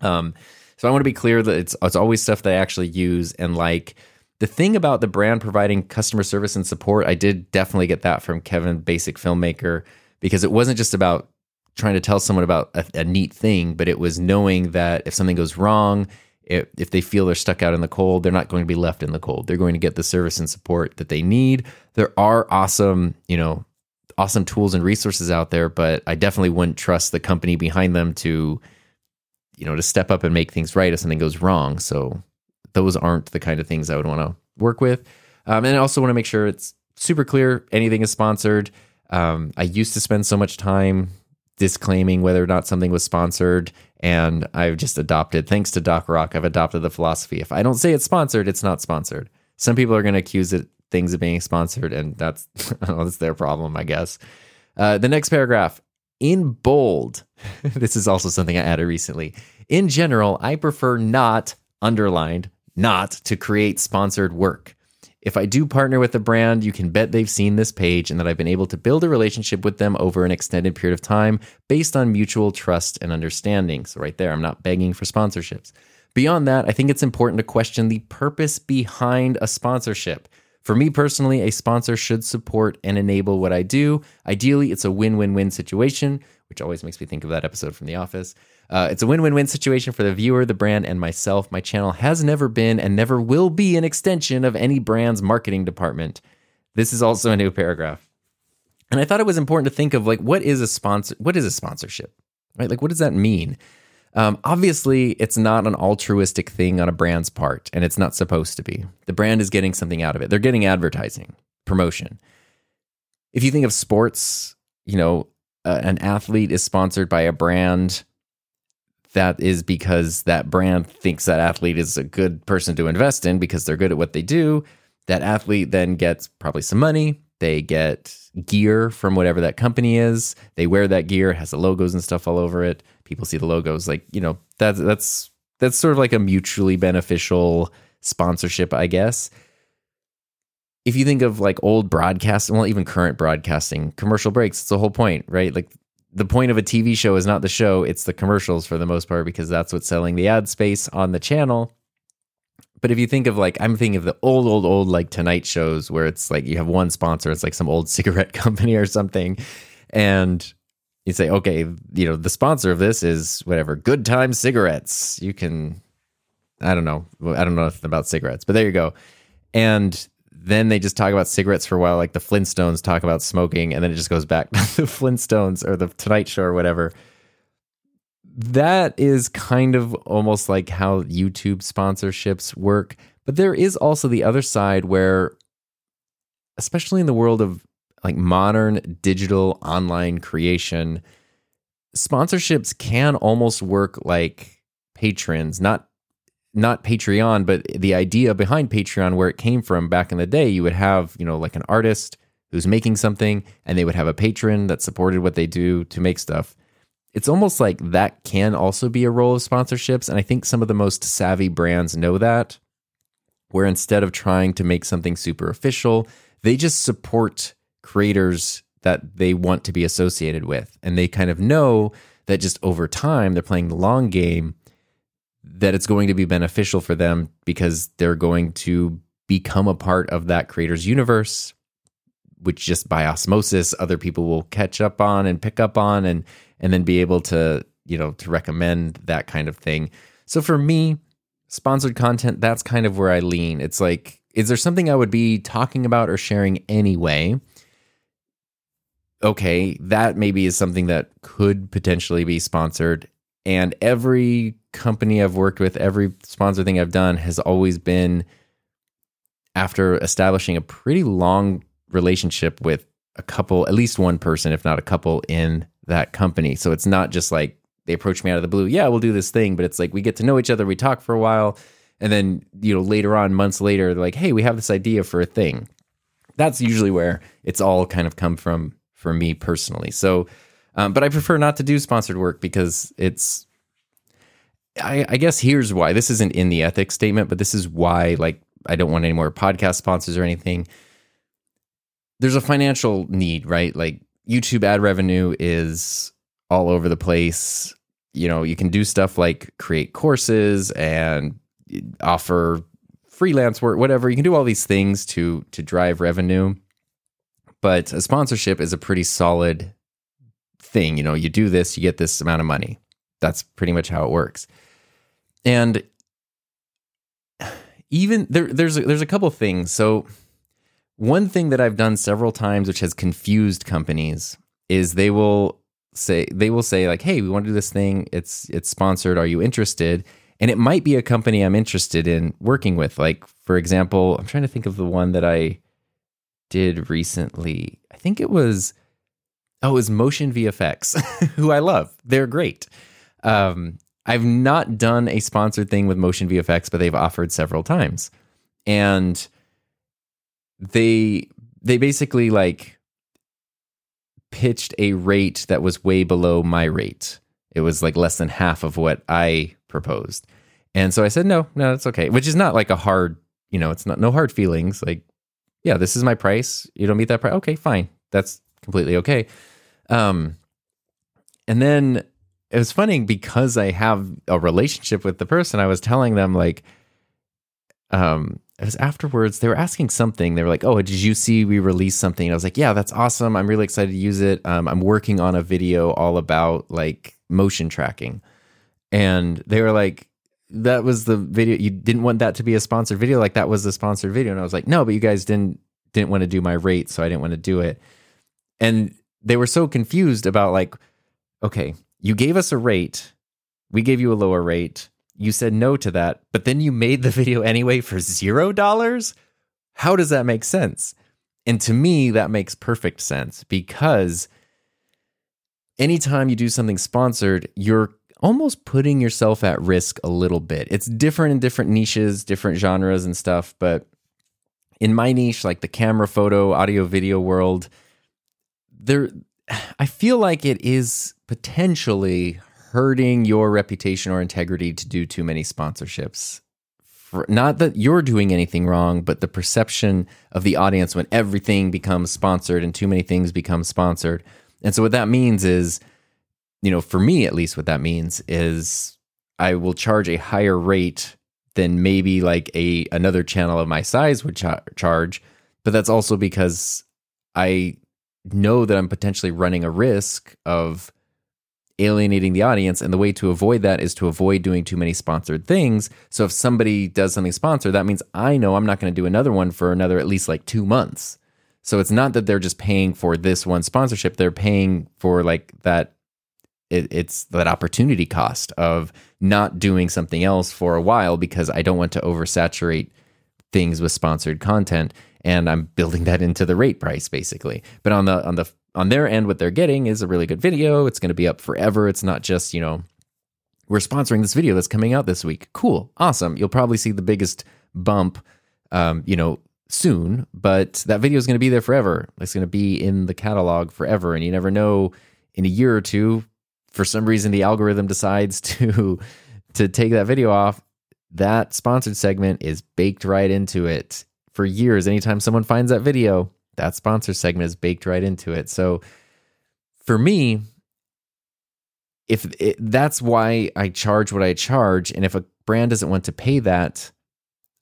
Um, so I want to be clear that it's it's always stuff that I actually use and like. The thing about the brand providing customer service and support, I did definitely get that from Kevin, basic filmmaker, because it wasn't just about trying to tell someone about a, a neat thing, but it was knowing that if something goes wrong, if, if they feel they're stuck out in the cold, they're not going to be left in the cold. They're going to get the service and support that they need. There are awesome, you know, awesome tools and resources out there, but I definitely wouldn't trust the company behind them to, you know, to step up and make things right if something goes wrong. So those aren't the kind of things I would want to work with. Um, and I also want to make sure it's super clear anything is sponsored. Um, I used to spend so much time disclaiming whether or not something was sponsored, and I've just adopted, thanks to Doc Rock, I've adopted the philosophy if I don't say it's sponsored, it's not sponsored. Some people are going to accuse it things of being sponsored, and that's that's their problem, I guess. Uh, the next paragraph in bold. this is also something I added recently. In general, I prefer not underlined not to create sponsored work. If I do partner with a brand, you can bet they've seen this page and that I've been able to build a relationship with them over an extended period of time based on mutual trust and understanding. So, right there, I'm not begging for sponsorships. Beyond that, I think it's important to question the purpose behind a sponsorship. For me personally, a sponsor should support and enable what I do. Ideally, it's a win win win situation, which always makes me think of that episode from The Office. Uh, it's a win win win situation for the viewer, the brand, and myself. My channel has never been and never will be an extension of any brand's marketing department. This is also a new paragraph. And I thought it was important to think of like what is a sponsor what is a sponsorship? Right? Like what does that mean? Um, obviously, it's not an altruistic thing on a brand's part, and it's not supposed to be. The brand is getting something out of it. They're getting advertising, promotion. If you think of sports, you know, uh, an athlete is sponsored by a brand that is because that brand thinks that athlete is a good person to invest in because they're good at what they do. That athlete then gets probably some money. They get gear from whatever that company is. They wear that gear, it has the logos and stuff all over it. People see the logos, like you know that's that's that's sort of like a mutually beneficial sponsorship, I guess. If you think of like old broadcasting, well, even current broadcasting, commercial breaks, it's the whole point, right? Like the point of a TV show is not the show, it's the commercials for the most part because that's what's selling the ad space on the channel. But if you think of like, I'm thinking of the old, old, old like Tonight shows where it's like you have one sponsor, it's like some old cigarette company or something. And you say, okay, you know, the sponsor of this is whatever, Good Time Cigarettes. You can, I don't know, I don't know nothing about cigarettes, but there you go. And then they just talk about cigarettes for a while, like the Flintstones talk about smoking, and then it just goes back to the Flintstones or the Tonight Show or whatever. That is kind of almost like how YouTube sponsorships work. But there is also the other side where, especially in the world of like modern digital online creation, sponsorships can almost work like patrons, not not Patreon, but the idea behind Patreon, where it came from back in the day, you would have, you know, like an artist who's making something and they would have a patron that supported what they do to make stuff. It's almost like that can also be a role of sponsorships. And I think some of the most savvy brands know that, where instead of trying to make something super official, they just support creators that they want to be associated with. And they kind of know that just over time, they're playing the long game that it's going to be beneficial for them because they're going to become a part of that creator's universe which just by osmosis other people will catch up on and pick up on and and then be able to you know to recommend that kind of thing. So for me sponsored content that's kind of where i lean. It's like is there something i would be talking about or sharing anyway okay that maybe is something that could potentially be sponsored and every company I've worked with, every sponsor thing I've done has always been after establishing a pretty long relationship with a couple, at least one person, if not a couple in that company. So it's not just like they approach me out of the blue, yeah, we'll do this thing, but it's like we get to know each other, we talk for a while, and then, you know, later on, months later, they're like, hey, we have this idea for a thing. That's usually where it's all kind of come from for me personally. So, um, but I prefer not to do sponsored work because it's. I, I guess here's why. This isn't in the ethics statement, but this is why. Like, I don't want any more podcast sponsors or anything. there's a financial need, right? Like YouTube ad revenue is all over the place. You know, you can do stuff like create courses and offer freelance work, whatever. You can do all these things to to drive revenue. But a sponsorship is a pretty solid thing. You know, you do this, you get this amount of money. That's pretty much how it works. And even there, there's a, there's a couple things. So one thing that I've done several times, which has confused companies, is they will say they will say like, "Hey, we want to do this thing. It's it's sponsored. Are you interested?" And it might be a company I'm interested in working with. Like for example, I'm trying to think of the one that I did recently. I think it was oh, it was Motion VFX, who I love. They're great. Um, I've not done a sponsored thing with Motion VFX, but they've offered several times. And they they basically like pitched a rate that was way below my rate. It was like less than half of what I proposed. And so I said, no, no, that's okay. Which is not like a hard, you know, it's not no hard feelings. Like, yeah, this is my price. You don't meet that price. Okay, fine. That's completely okay. Um, and then it was funny because I have a relationship with the person. I was telling them like, um, it was afterwards. They were asking something. They were like, "Oh, did you see we released something?" And I was like, "Yeah, that's awesome. I'm really excited to use it. Um, I'm working on a video all about like motion tracking." And they were like, "That was the video. You didn't want that to be a sponsored video. Like that was the sponsored video." And I was like, "No, but you guys didn't didn't want to do my rate, so I didn't want to do it." And they were so confused about like, okay, you gave us a rate, we gave you a lower rate, you said no to that, but then you made the video anyway for zero dollars? How does that make sense? And to me, that makes perfect sense because anytime you do something sponsored, you're almost putting yourself at risk a little bit. It's different in different niches, different genres and stuff, but in my niche, like the camera, photo, audio, video world, there I feel like it is potentially hurting your reputation or integrity to do too many sponsorships. For, not that you're doing anything wrong, but the perception of the audience when everything becomes sponsored and too many things become sponsored. And so what that means is, you know, for me at least, what that means is I will charge a higher rate than maybe like a another channel of my size would cha- charge, but that's also because I know that I'm potentially running a risk of alienating the audience. And the way to avoid that is to avoid doing too many sponsored things. So if somebody does something sponsored, that means I know I'm not going to do another one for another at least like two months. So it's not that they're just paying for this one sponsorship, they're paying for like that. It, it's that opportunity cost of not doing something else for a while because I don't want to oversaturate things with sponsored content and I'm building that into the rate price basically. But on the on the on their end, what they're getting is a really good video. It's going to be up forever. It's not just you know we're sponsoring this video that's coming out this week. Cool, awesome. You'll probably see the biggest bump, um, you know, soon. But that video is going to be there forever. It's going to be in the catalog forever, and you never know in a year or two. For some reason, the algorithm decides to to take that video off. That sponsored segment is baked right into it for years. Anytime someone finds that video, that sponsor segment is baked right into it. So for me, if it, that's why I charge what I charge, and if a brand doesn't want to pay that,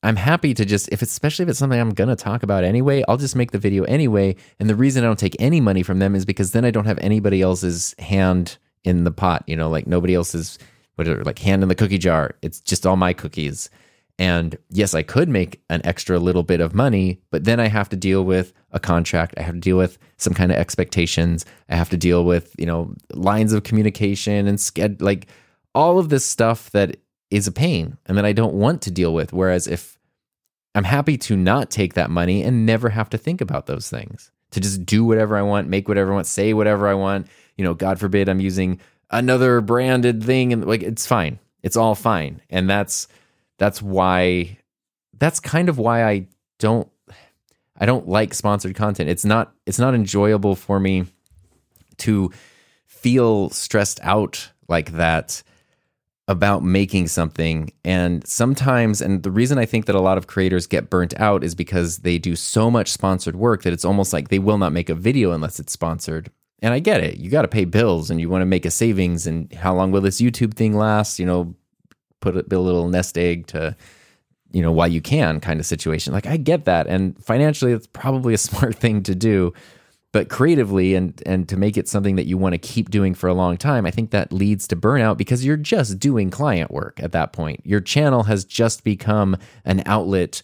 I'm happy to just if it's especially if it's something I'm gonna talk about anyway, I'll just make the video anyway. And the reason I don't take any money from them is because then I don't have anybody else's hand in the pot. You know, like nobody else's whatever, like hand in the cookie jar. It's just all my cookies. And yes, I could make an extra little bit of money, but then I have to deal with a contract. I have to deal with some kind of expectations. I have to deal with, you know, lines of communication and sched- like all of this stuff that is a pain and that I don't want to deal with. Whereas if I'm happy to not take that money and never have to think about those things, to just do whatever I want, make whatever I want, say whatever I want. You know, God forbid I'm using another branded thing and like it's fine. It's all fine. And that's, that's why that's kind of why I don't I don't like sponsored content. It's not it's not enjoyable for me to feel stressed out like that about making something. And sometimes, and the reason I think that a lot of creators get burnt out is because they do so much sponsored work that it's almost like they will not make a video unless it's sponsored. And I get it. You got to pay bills and you want to make a savings. And how long will this YouTube thing last? You know, put a, build a little nest egg to, you know, while you can kind of situation. Like, I get that. And financially, it's probably a smart thing to do but creatively and and to make it something that you want to keep doing for a long time i think that leads to burnout because you're just doing client work at that point your channel has just become an outlet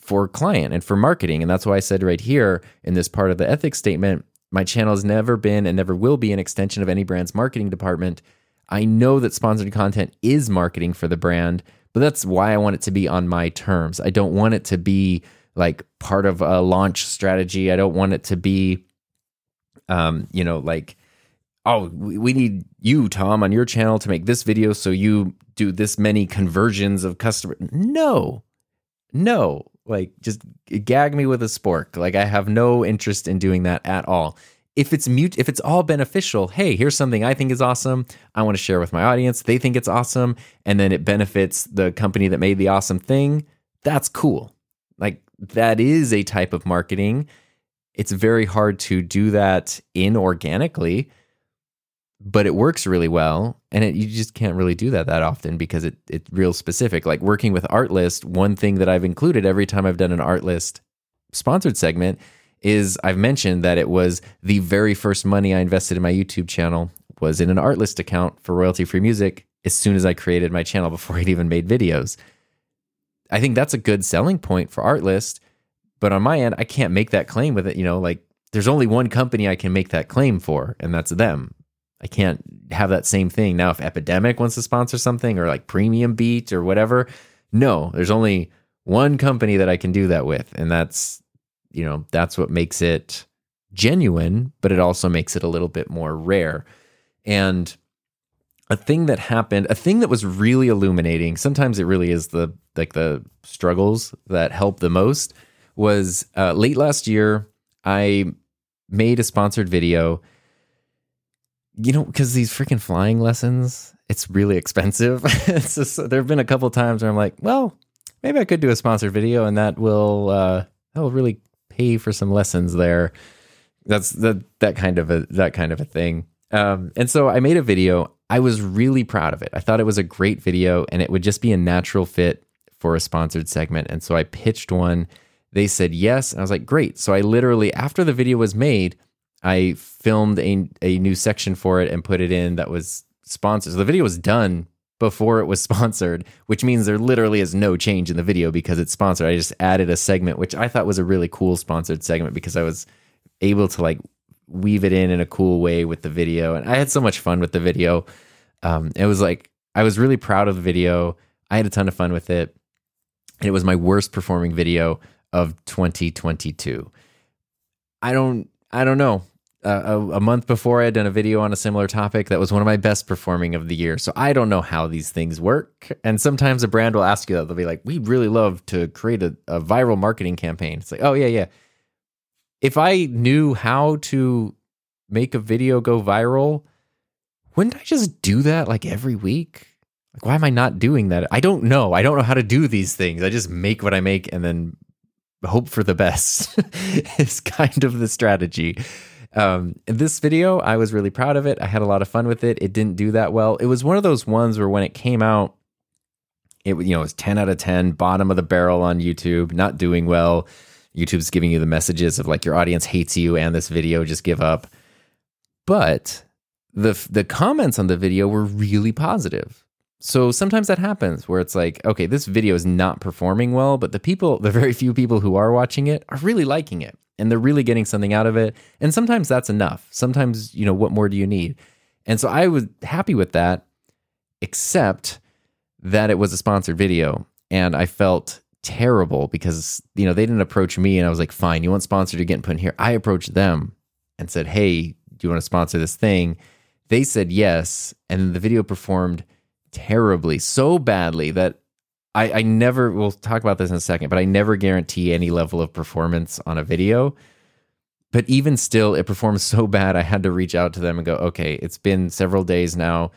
for client and for marketing and that's why i said right here in this part of the ethics statement my channel has never been and never will be an extension of any brand's marketing department. I know that sponsored content is marketing for the brand but that's why i want it to be on my terms. I don't want it to be like part of a launch strategy. I don't want it to be um, you know, like, oh, we need you, Tom, on your channel to make this video so you do this many conversions of customer. No, no, like just gag me with a spork. Like I have no interest in doing that at all. If it's mute, if it's all beneficial, hey, here's something I think is awesome. I want to share with my audience. They think it's awesome, and then it benefits the company that made the awesome thing. That's cool. Like that is a type of marketing it's very hard to do that inorganically, but it works really well. And it, you just can't really do that that often because it, it's real specific. Like working with Artlist, one thing that I've included every time I've done an Artlist sponsored segment is I've mentioned that it was the very first money I invested in my YouTube channel was in an Artlist account for royalty free music as soon as I created my channel before I'd even made videos. I think that's a good selling point for Artlist but on my end, I can't make that claim with it. You know, like there's only one company I can make that claim for, and that's them. I can't have that same thing. Now, if Epidemic wants to sponsor something or like Premium Beat or whatever, no, there's only one company that I can do that with. And that's, you know, that's what makes it genuine, but it also makes it a little bit more rare. And a thing that happened, a thing that was really illuminating, sometimes it really is the like the struggles that help the most was uh, late last year. I made a sponsored video. You know, because these freaking flying lessons, it's really expensive. it's just, there have been a couple times where I'm like, well, maybe I could do a sponsored video, and that will uh, that will really pay for some lessons there. That's that that kind of a that kind of a thing. Um, and so I made a video. I was really proud of it. I thought it was a great video, and it would just be a natural fit for a sponsored segment. And so I pitched one they said yes. And I was like, great. So I literally, after the video was made, I filmed a, a new section for it and put it in that was sponsored. So the video was done before it was sponsored, which means there literally is no change in the video because it's sponsored. I just added a segment, which I thought was a really cool sponsored segment because I was able to like weave it in in a cool way with the video. And I had so much fun with the video. Um, it was like, I was really proud of the video. I had a ton of fun with it. And it was my worst performing video of 2022. I don't I don't know. A, a, month before I had done a video on a similar topic that was one of my best performing of the year. So I don't know how these things work. And sometimes a brand will ask you that. They'll be like, we'd really love to create a, a viral marketing campaign. It's like, oh, yeah, yeah. If I knew how to make a video go viral, wouldn't I just do that like every week? Like, why am I not doing that? I don't know. I don't know how to do these things. I just make what I make and then hope for the best is kind of the strategy. Um, this video, I was really proud of it. I had a lot of fun with it. It didn't do that well. It was one of those ones where when it came out, it you know it was 10 out of 10, bottom of the barrel on YouTube, not doing well. YouTube's giving you the messages of like your audience hates you and this video, just give up. But the the comments on the video were really positive so sometimes that happens where it's like, okay, this video is not performing well, but the people, the very few people who are watching it are really liking it and they're really getting something out of it. And sometimes that's enough. Sometimes, you know, what more do you need? And so I was happy with that, except that it was a sponsored video. And I felt terrible because, you know, they didn't approach me and I was like, fine, you want sponsored to get put in here. I approached them and said, hey, do you want to sponsor this thing? They said yes. And the video performed terribly, so badly that I, I never, we'll talk about this in a second, but I never guarantee any level of performance on a video. But even still, it performs so bad, I had to reach out to them and go, okay, it's been several days now.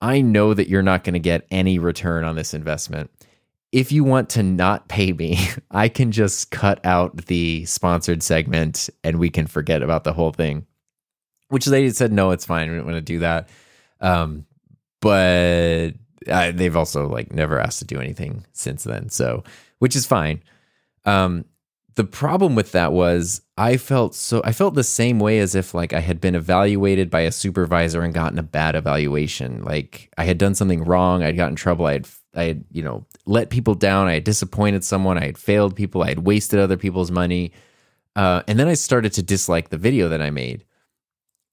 I know that you're not going to get any return on this investment. If you want to not pay me, I can just cut out the sponsored segment and we can forget about the whole thing. Which they said, no, it's fine. We don't want to do that. Um, but uh, they've also like never asked to do anything since then. So, which is fine. Um, the problem with that was I felt so I felt the same way as if like I had been evaluated by a supervisor and gotten a bad evaluation. Like I had done something wrong, I'd gotten in trouble, I had I had, you know, let people down, I had disappointed someone, I had failed people, I had wasted other people's money. Uh, and then I started to dislike the video that I made.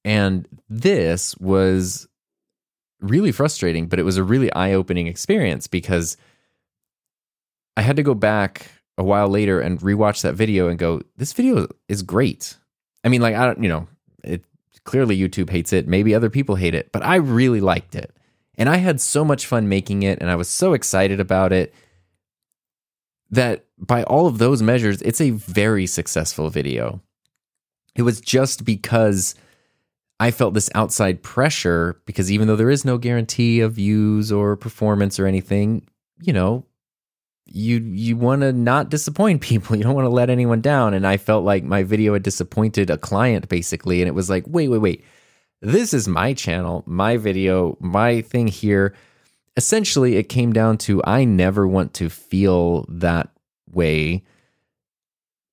And this was really frustrating, but it was a really eye-opening experience because I had to go back a while later and rewatch that video and go, this video is great. I mean, like, I don't, you know, it clearly YouTube hates it. Maybe other people hate it, but I really liked it. And I had so much fun making it and I was so excited about it that by all of those measures, it's a very successful video. It was just because I felt this outside pressure because even though there is no guarantee of views or performance or anything, you know, you you want to not disappoint people. You don't want to let anyone down. And I felt like my video had disappointed a client basically. And it was like, wait, wait, wait. This is my channel, my video, my thing here. Essentially, it came down to I never want to feel that way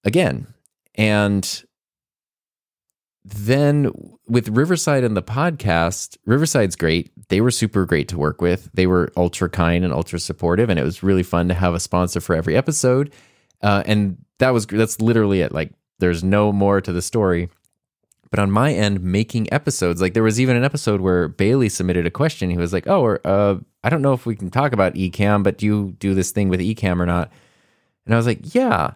again. And then with Riverside and the podcast, Riverside's great. They were super great to work with. They were ultra kind and ultra supportive, and it was really fun to have a sponsor for every episode. Uh, and that was that's literally it. Like, there's no more to the story. But on my end, making episodes, like there was even an episode where Bailey submitted a question. He was like, "Oh, or, uh, I don't know if we can talk about Ecamm, but do you do this thing with Ecamm or not?" And I was like, "Yeah."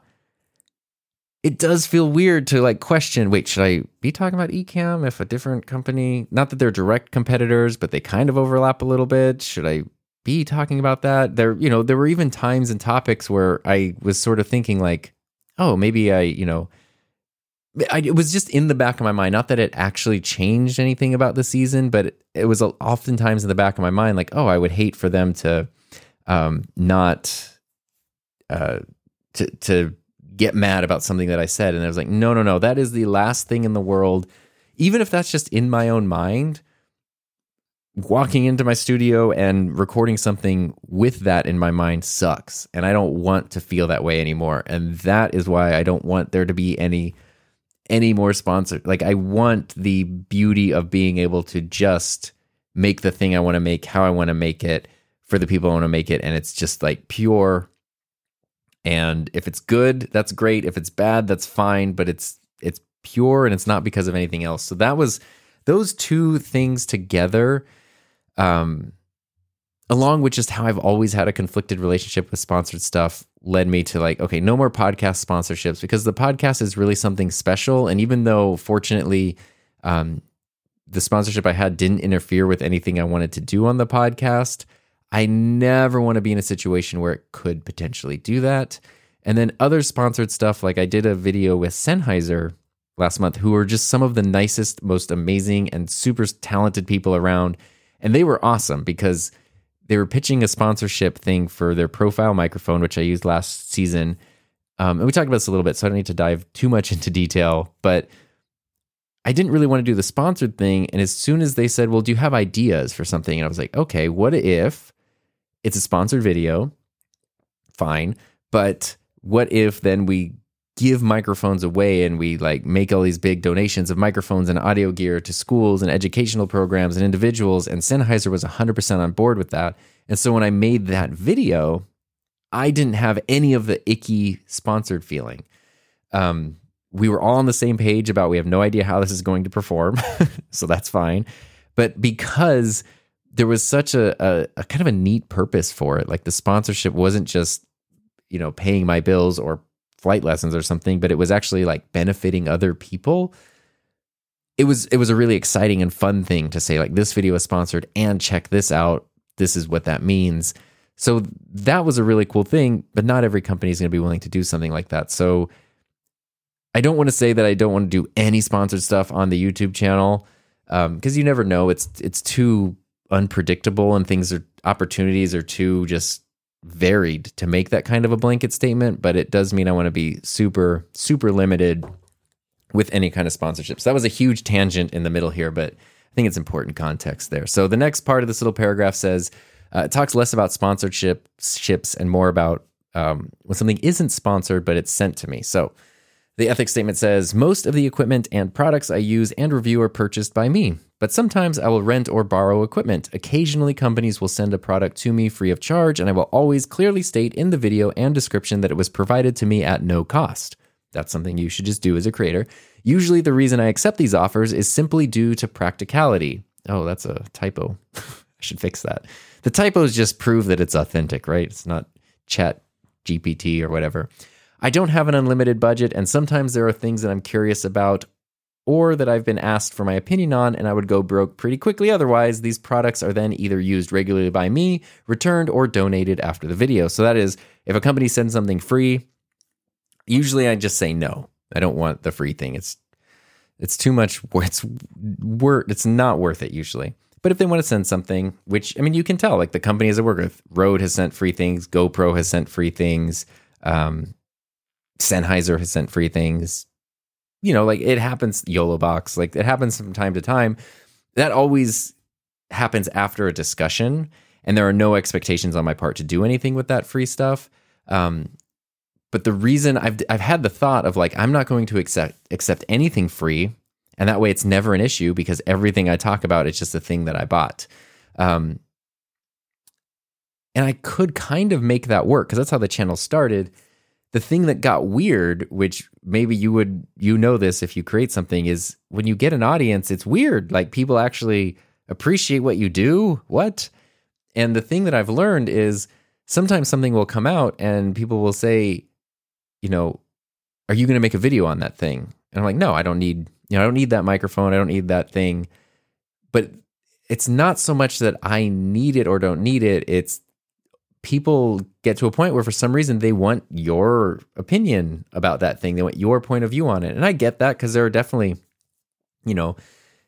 It does feel weird to like question wait should i be talking about ecamm if a different company not that they're direct competitors but they kind of overlap a little bit. Should i be talking about that? There you know there were even times and topics where i was sort of thinking like oh maybe i you know I, it was just in the back of my mind. Not that it actually changed anything about the season but it, it was oftentimes in the back of my mind like oh i would hate for them to um not uh to to get mad about something that I said. And I was like, no, no, no, that is the last thing in the world. Even if that's just in my own mind, walking into my studio and recording something with that in my mind sucks. And I don't want to feel that way anymore. And that is why I don't want there to be any any more sponsor. Like I want the beauty of being able to just make the thing I want to make how I want to make it for the people I want to make it and it's just like pure and if it's good, that's great. If it's bad, that's fine, but it's it's pure and it's not because of anything else. So that was those two things together um along with just how I've always had a conflicted relationship with sponsored stuff led me to like okay, no more podcast sponsorships because the podcast is really something special and even though fortunately um the sponsorship I had didn't interfere with anything I wanted to do on the podcast, I never want to be in a situation where it could potentially do that. And then other sponsored stuff, like I did a video with Sennheiser last month, who are just some of the nicest, most amazing, and super talented people around. And they were awesome because they were pitching a sponsorship thing for their profile microphone, which I used last season. Um, and we talked about this a little bit, so I don't need to dive too much into detail. But I didn't really want to do the sponsored thing. And as soon as they said, Well, do you have ideas for something? And I was like, Okay, what if it's a sponsored video. Fine. But what if then we give microphones away and we like make all these big donations of microphones and audio gear to schools and educational programs and individuals and Sennheiser was 100% on board with that. And so when I made that video, I didn't have any of the icky sponsored feeling. Um, we were all on the same page about we have no idea how this is going to perform. so that's fine. But because there was such a, a, a kind of a neat purpose for it. Like the sponsorship wasn't just, you know, paying my bills or flight lessons or something, but it was actually like benefiting other people. It was it was a really exciting and fun thing to say like this video is sponsored and check this out. This is what that means. So that was a really cool thing, but not every company is going to be willing to do something like that. So I don't want to say that I don't want to do any sponsored stuff on the YouTube channel because um, you never know. It's it's too unpredictable and things are opportunities are too just varied to make that kind of a blanket statement, but it does mean I want to be super, super limited with any kind of sponsorship. So that was a huge tangent in the middle here, but I think it's important context there. So the next part of this little paragraph says uh, it talks less about sponsorship ships and more about um, when something isn't sponsored but it's sent to me. So the ethics statement says most of the equipment and products I use and review are purchased by me, but sometimes I will rent or borrow equipment. Occasionally, companies will send a product to me free of charge, and I will always clearly state in the video and description that it was provided to me at no cost. That's something you should just do as a creator. Usually, the reason I accept these offers is simply due to practicality. Oh, that's a typo. I should fix that. The typos just prove that it's authentic, right? It's not chat GPT or whatever. I don't have an unlimited budget, and sometimes there are things that I'm curious about or that I've been asked for my opinion on, and I would go broke pretty quickly otherwise. These products are then either used regularly by me, returned, or donated after the video. So that is, if a company sends something free, usually I just say no. I don't want the free thing. It's it's too much. It's worth. It's not worth it usually. But if they want to send something, which I mean, you can tell, like the companies I work with, Rode has sent free things, GoPro has sent free things, um, Sennheiser has sent free things. You know, like it happens. YOLO box, like it happens from time to time. That always happens after a discussion, and there are no expectations on my part to do anything with that free stuff. Um, but the reason I've I've had the thought of like I'm not going to accept accept anything free, and that way it's never an issue because everything I talk about is just a thing that I bought. Um, and I could kind of make that work because that's how the channel started. The thing that got weird, which maybe you would you know this if you create something, is when you get an audience, it's weird. Like people actually appreciate what you do. What? And the thing that I've learned is sometimes something will come out and people will say, you know, are you going to make a video on that thing? And I'm like, no, I don't need, you know, I don't need that microphone. I don't need that thing. But it's not so much that I need it or don't need it. It's people get to a point where for some reason they want your opinion about that thing. They want your point of view on it. And I get that because there are definitely, you know,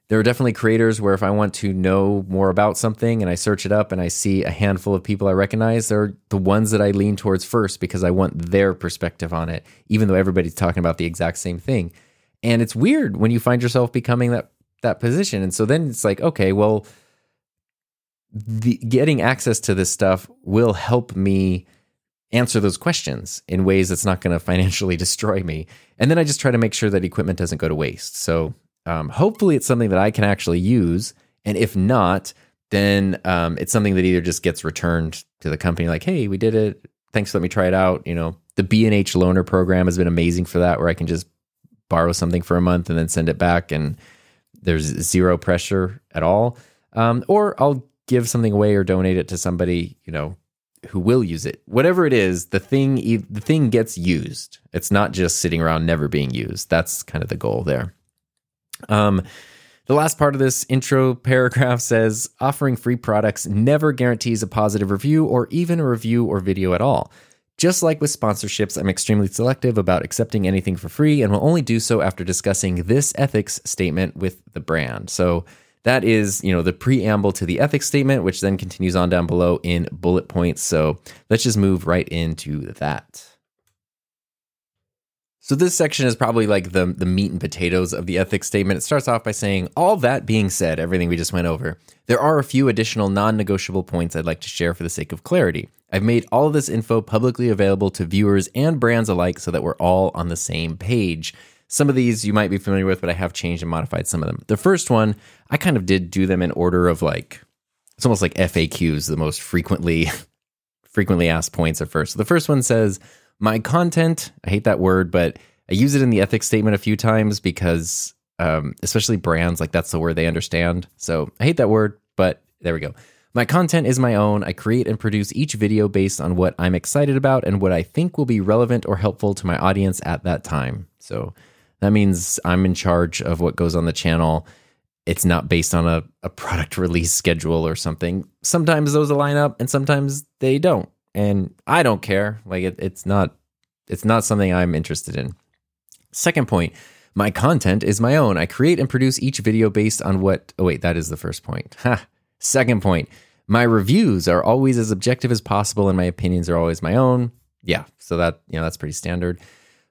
there are definitely creators where if I want to know more about something and I search it up and I see a handful of people I recognize, they're the ones that I lean towards first because I want their perspective on it, even though everybody's talking about the exact same thing. And it's weird when you find yourself becoming that that position. And so then it's like, okay, well, the, getting access to this stuff will help me answer those questions in ways that's not going to financially destroy me. And then I just try to make sure that equipment doesn't go to waste. So um, hopefully, it's something that I can actually use. And if not, then um, it's something that either just gets returned to the company, like, "Hey, we did it. Thanks for letting me try it out." You know, the B and H loaner program has been amazing for that, where I can just borrow something for a month and then send it back, and there's zero pressure at all. Um, or I'll give something away or donate it to somebody, you know, who will use it. Whatever it is, the thing the thing gets used. It's not just sitting around never being used. That's kind of the goal there. Um, the last part of this intro paragraph says offering free products never guarantees a positive review or even a review or video at all. Just like with sponsorships, I'm extremely selective about accepting anything for free and will only do so after discussing this ethics statement with the brand. So that is, you know, the preamble to the ethics statement, which then continues on down below in bullet points. So let's just move right into that. So this section is probably like the the meat and potatoes of the ethics statement. It starts off by saying, "All that being said, everything we just went over, there are a few additional non-negotiable points I'd like to share for the sake of clarity. I've made all of this info publicly available to viewers and brands alike so that we're all on the same page." Some of these you might be familiar with, but I have changed and modified some of them. The first one, I kind of did do them in order of like it's almost like FAQs, the most frequently frequently asked points at first. So the first one says my content, I hate that word, but I use it in the ethics statement a few times because, um, especially brands, like that's the word they understand. So I hate that word, but there we go. My content is my own. I create and produce each video based on what I'm excited about and what I think will be relevant or helpful to my audience at that time. So that means I'm in charge of what goes on the channel. It's not based on a, a product release schedule or something. Sometimes those align up and sometimes they don't and I don't care. Like it, it's not it's not something I'm interested in. Second point, my content is my own. I create and produce each video based on what Oh wait, that is the first point. Ha. Second point, my reviews are always as objective as possible and my opinions are always my own. Yeah, so that, you know, that's pretty standard.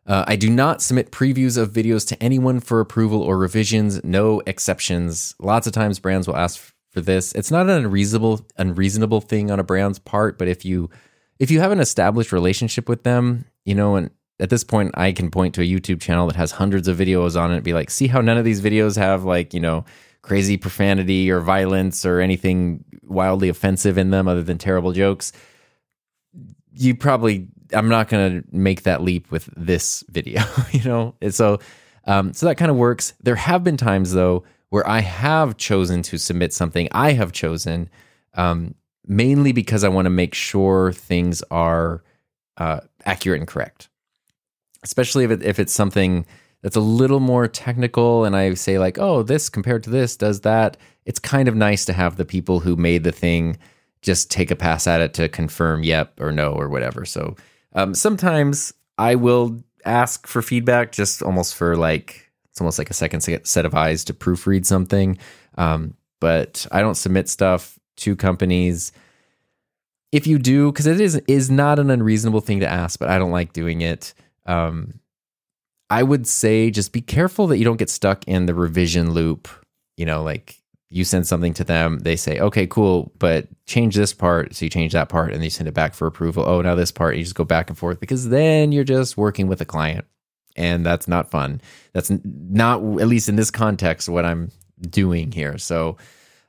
Uh, I do not submit previews of videos to anyone for approval or revisions, no exceptions. Lots of times brands will ask for this. It's not an unreasonable unreasonable thing on a brand's part, but if you if you have an established relationship with them, you know, and at this point I can point to a YouTube channel that has hundreds of videos on it and be like, see how none of these videos have like, you know, crazy profanity or violence or anything wildly offensive in them other than terrible jokes. You probably I'm not going to make that leap with this video, you know? And so um, so that kind of works. There have been times though where I have chosen to submit something I have chosen um, mainly because I want to make sure things are uh, accurate and correct. Especially if it, if it's something that's a little more technical and I say like, "Oh, this compared to this does that." It's kind of nice to have the people who made the thing just take a pass at it to confirm yep or no or whatever. So um, sometimes I will ask for feedback just almost for like it's almost like a second set of eyes to proofread something. Um, but I don't submit stuff to companies. If you do, because it is is not an unreasonable thing to ask, but I don't like doing it. Um, I would say just be careful that you don't get stuck in the revision loop. You know, like you send something to them, they say, okay, cool, but change this part. So you change that part and you send it back for approval. Oh, now this part, you just go back and forth because then you're just working with a client. And that's not fun. That's not, at least in this context, what I'm doing here. So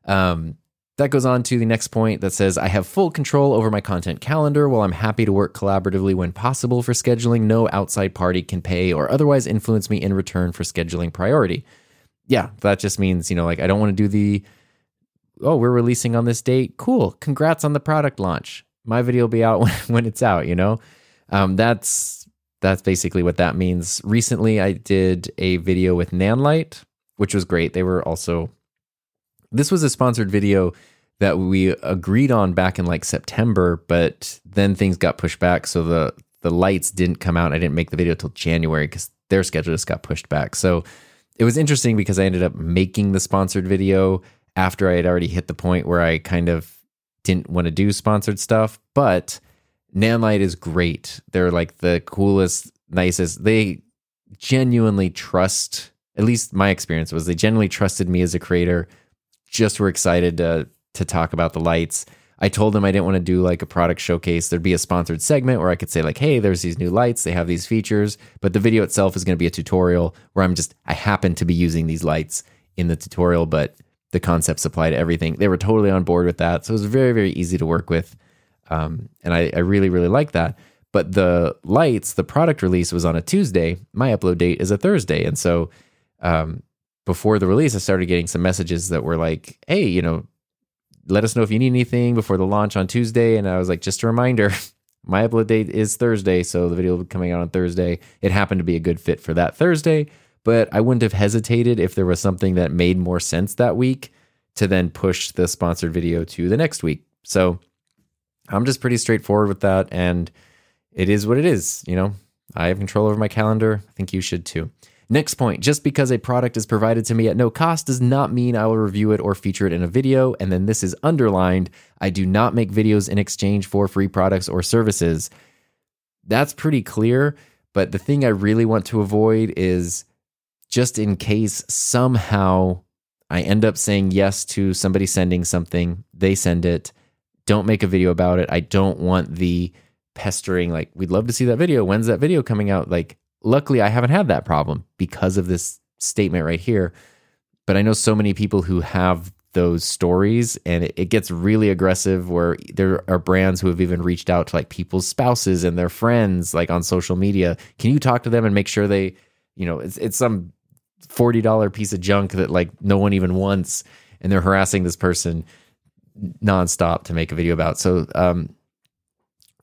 um, that goes on to the next point that says I have full control over my content calendar. While I'm happy to work collaboratively when possible for scheduling, no outside party can pay or otherwise influence me in return for scheduling priority yeah, that just means, you know, like I don't want to do the, oh, we're releasing on this date. Cool. Congrats on the product launch. My video will be out when, when it's out, you know? Um, that's that's basically what that means. Recently, I did a video with Nanlite, which was great. They were also, this was a sponsored video that we agreed on back in like September, but then things got pushed back. So the, the lights didn't come out. I didn't make the video till January because their schedule just got pushed back. So it was interesting because I ended up making the sponsored video after I had already hit the point where I kind of didn't want to do sponsored stuff. But Nanlite is great. They're like the coolest, nicest. They genuinely trust, at least my experience was they genuinely trusted me as a creator, just were excited to to talk about the lights. I told them I didn't want to do like a product showcase. There'd be a sponsored segment where I could say like, "Hey, there's these new lights. They have these features." But the video itself is going to be a tutorial where I'm just I happen to be using these lights in the tutorial, but the concepts apply to everything. They were totally on board with that, so it was very very easy to work with, um, and I, I really really like that. But the lights, the product release was on a Tuesday. My upload date is a Thursday, and so um, before the release, I started getting some messages that were like, "Hey, you know, let us know if you need anything before the launch on Tuesday. And I was like, just a reminder, my upload date is Thursday, so the video will be coming out on Thursday. It happened to be a good fit for that Thursday, but I wouldn't have hesitated if there was something that made more sense that week to then push the sponsored video to the next week. So I'm just pretty straightforward with that, and it is what it is. You know, I have control over my calendar. I think you should too. Next point just because a product is provided to me at no cost does not mean I will review it or feature it in a video. And then this is underlined I do not make videos in exchange for free products or services. That's pretty clear. But the thing I really want to avoid is just in case somehow I end up saying yes to somebody sending something, they send it, don't make a video about it. I don't want the pestering, like, we'd love to see that video. When's that video coming out? Like, luckily I haven't had that problem because of this statement right here. But I know so many people who have those stories and it, it, gets really aggressive where there are brands who have even reached out to like people's spouses and their friends like on social media. Can you talk to them and make sure they, you know, it's it's some $40 piece of junk that like no one even wants and they're harassing this person nonstop to make a video about. So um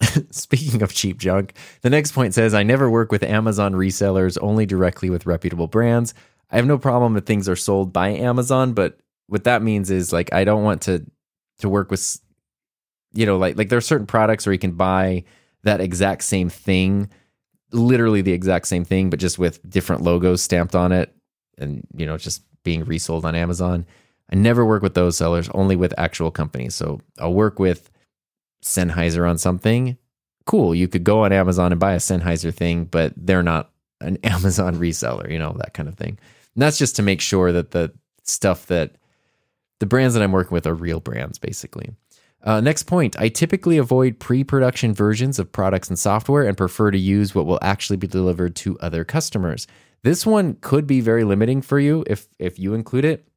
Speaking of cheap junk, the next point says I never work with Amazon resellers, only directly with reputable brands. I have no problem if things are sold by Amazon, but what that means is like I don't want to to work with you know like like there are certain products where you can buy that exact same thing, literally the exact same thing, but just with different logos stamped on it, and you know just being resold on Amazon. I never work with those sellers, only with actual companies. So I'll work with Sennheiser on something. Cool. You could go on Amazon and buy a Sennheiser thing, but they're not an Amazon reseller, you know, that kind of thing. And that's just to make sure that the stuff that the brands that I'm working with are real brands, basically. Uh, next point I typically avoid pre production versions of products and software and prefer to use what will actually be delivered to other customers. This one could be very limiting for you if, if you include it,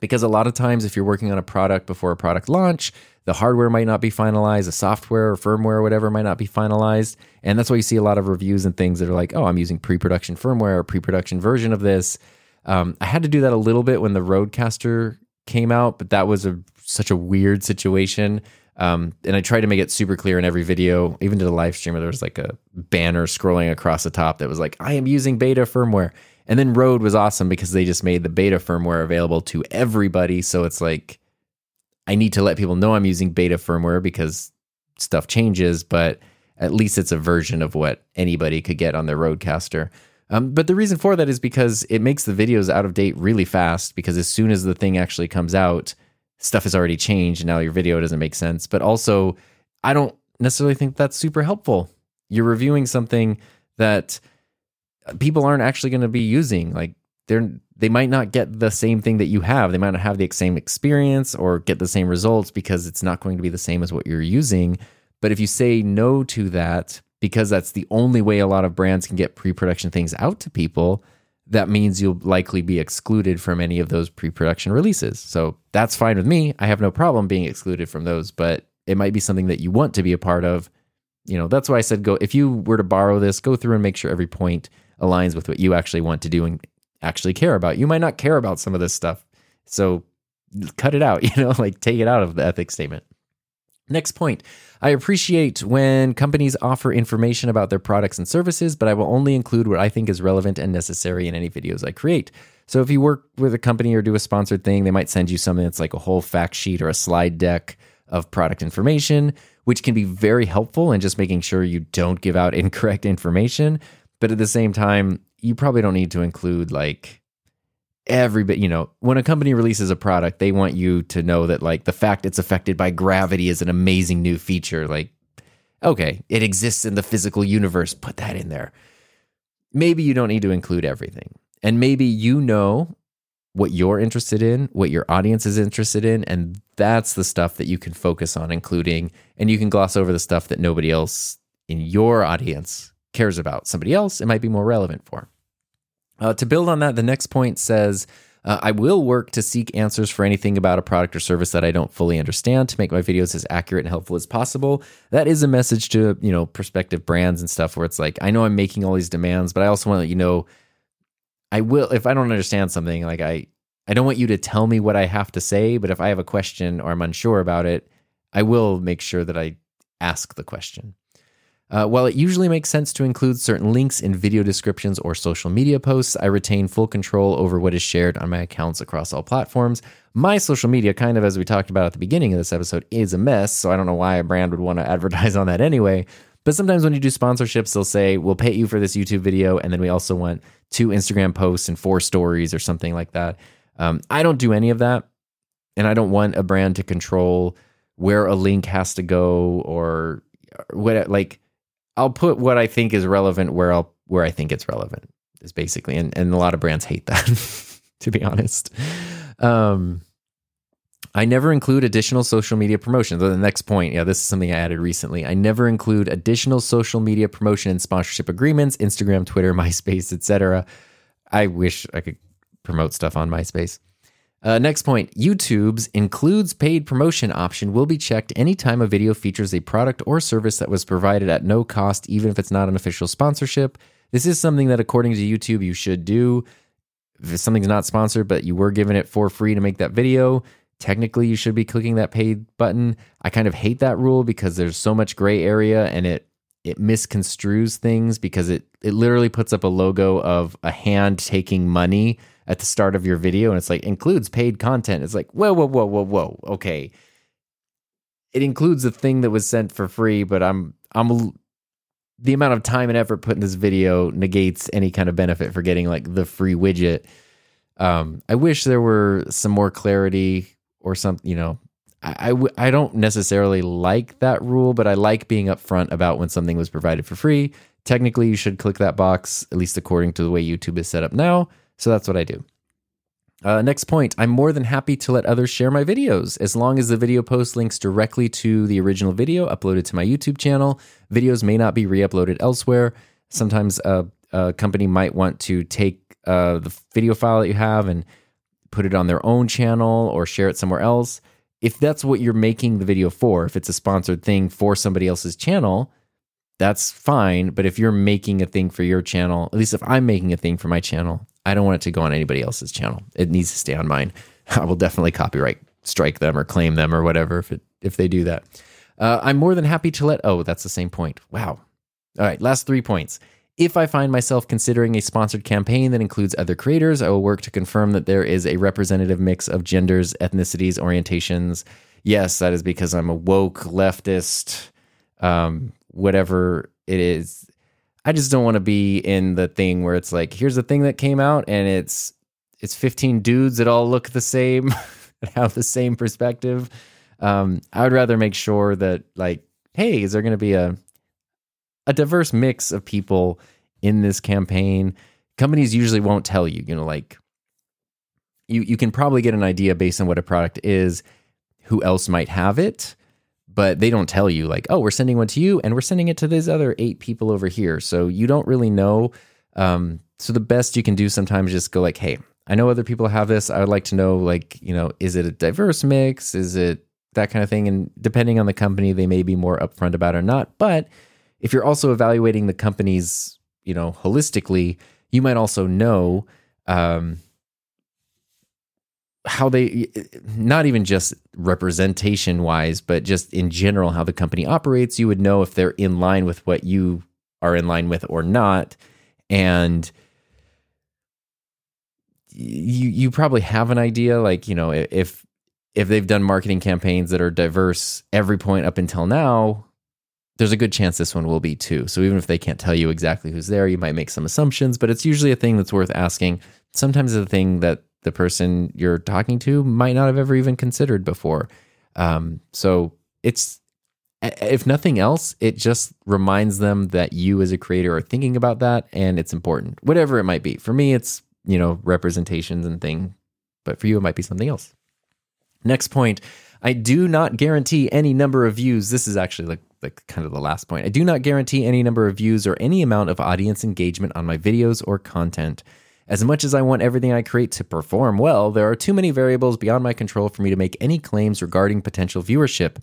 because a lot of times, if you're working on a product before a product launch, the hardware might not be finalized, the software or firmware or whatever might not be finalized. And that's why you see a lot of reviews and things that are like, oh, I'm using pre production firmware or pre production version of this. Um, I had to do that a little bit when the Rodecaster came out, but that was a such a weird situation. Um, and I tried to make it super clear in every video, even to the live streamer. There was like a banner scrolling across the top that was like, I am using beta firmware. And then Rode was awesome because they just made the beta firmware available to everybody. So it's like, I need to let people know I'm using beta firmware because stuff changes, but at least it's a version of what anybody could get on their Rodecaster. Um, but the reason for that is because it makes the videos out of date really fast because as soon as the thing actually comes out, stuff has already changed and now your video doesn't make sense. But also, I don't necessarily think that's super helpful. You're reviewing something that people aren't actually going to be using. Like they're they might not get the same thing that you have. They might not have the same experience or get the same results because it's not going to be the same as what you're using. But if you say no to that because that's the only way a lot of brands can get pre-production things out to people, that means you'll likely be excluded from any of those pre-production releases. So that's fine with me. I have no problem being excluded from those, but it might be something that you want to be a part of. You know, that's why I said go if you were to borrow this, go through and make sure every point aligns with what you actually want to do and actually care about. You might not care about some of this stuff. So cut it out, you know, like take it out of the ethics statement. Next point I appreciate when companies offer information about their products and services, but I will only include what I think is relevant and necessary in any videos I create. So if you work with a company or do a sponsored thing, they might send you something that's like a whole fact sheet or a slide deck of product information, which can be very helpful in just making sure you don't give out incorrect information. But at the same time, you probably don't need to include like every bit, you know, when a company releases a product, they want you to know that like the fact it's affected by gravity is an amazing new feature. Like, okay, it exists in the physical universe, put that in there. Maybe you don't need to include everything. And maybe you know what you're interested in, what your audience is interested in, and that's the stuff that you can focus on including. And you can gloss over the stuff that nobody else in your audience cares about. Somebody else, it might be more relevant for. Uh, to build on that, the next point says, uh, I will work to seek answers for anything about a product or service that I don't fully understand to make my videos as accurate and helpful as possible. That is a message to, you know, prospective brands and stuff where it's like, I know I'm making all these demands, but I also want to let you know I will if I don't understand something, like I I don't want you to tell me what I have to say, but if I have a question or I'm unsure about it, I will make sure that I ask the question. Uh, while it usually makes sense to include certain links in video descriptions or social media posts, I retain full control over what is shared on my accounts across all platforms. My social media, kind of as we talked about at the beginning of this episode, is a mess, so I don't know why a brand would want to advertise on that anyway. But sometimes when you do sponsorships, they'll say, We'll pay you for this YouTube video, and then we also want two Instagram posts and four stories or something like that. Um, I don't do any of that, and I don't want a brand to control where a link has to go or what, like, I'll put what I think is relevant where I'll where I think it's relevant is basically, and and a lot of brands hate that, to be honest. Um, I never include additional social media promotion. The next point, yeah, this is something I added recently. I never include additional social media promotion and sponsorship agreements, Instagram, Twitter, MySpace, etc. I wish I could promote stuff on MySpace. Uh, next point YouTube's includes paid promotion option will be checked anytime a video features a product or service that was provided at no cost, even if it's not an official sponsorship. This is something that, according to YouTube, you should do. If something's not sponsored, but you were given it for free to make that video, technically you should be clicking that paid button. I kind of hate that rule because there's so much gray area and it it misconstrues things because it it literally puts up a logo of a hand taking money at the start of your video and it's like includes paid content. It's like, whoa, whoa, whoa, whoa, whoa. Okay. It includes a thing that was sent for free, but I'm I'm the amount of time and effort put in this video negates any kind of benefit for getting like the free widget. Um, I wish there were some more clarity or some, you know, I I, I don't necessarily like that rule, but I like being upfront about when something was provided for free. Technically, you should click that box, at least according to the way YouTube is set up now. So that's what I do. Uh, next point I'm more than happy to let others share my videos as long as the video post links directly to the original video uploaded to my YouTube channel. Videos may not be re uploaded elsewhere. Sometimes a, a, company might want to take uh, the video file that you have and put it on their own channel or share it somewhere else. If that's what you're making the video for, if it's a sponsored thing for somebody else's channel, that's fine. But if you're making a thing for your channel, at least if I'm making a thing for my channel, I don't want it to go on anybody else's channel. It needs to stay on mine. I will definitely copyright strike them or claim them or whatever if it, if they do that. Uh, I'm more than happy to let. Oh, that's the same point. Wow. All right, last three points. If I find myself considering a sponsored campaign that includes other creators, I will work to confirm that there is a representative mix of genders, ethnicities, orientations. Yes, that is because I'm a woke leftist, um, whatever it is. I just don't want to be in the thing where it's like, here's the thing that came out, and it's it's 15 dudes that all look the same and have the same perspective. Um, I would rather make sure that like, hey, is there going to be a a diverse mix of people in this campaign? Companies usually won't tell you, you know, like you you can probably get an idea based on what a product is, who else might have it, but they don't tell you like, oh, we're sending one to you and we're sending it to these other eight people over here. So you don't really know. Um, so the best you can do sometimes is just go like, hey, I know other people have this. I would like to know, like, you know, is it a diverse mix? Is it that kind of thing? And depending on the company, they may be more upfront about or not. But if you're also evaluating the companies, you know, holistically, you might also know um, how they, not even just representation wise, but just in general, how the company operates. You would know if they're in line with what you are in line with or not. And you you probably have an idea like you know if if they've done marketing campaigns that are diverse every point up until now there's a good chance this one will be too. So even if they can't tell you exactly who's there, you might make some assumptions, but it's usually a thing that's worth asking. Sometimes it's a thing that the person you're talking to might not have ever even considered before. Um, so it's, if nothing else, it just reminds them that you as a creator are thinking about that and it's important, whatever it might be. For me, it's, you know, representations and thing, but for you, it might be something else. Next point. I do not guarantee any number of views. This is actually like like kind of the last point. I do not guarantee any number of views or any amount of audience engagement on my videos or content. As much as I want everything I create to perform well, there are too many variables beyond my control for me to make any claims regarding potential viewership.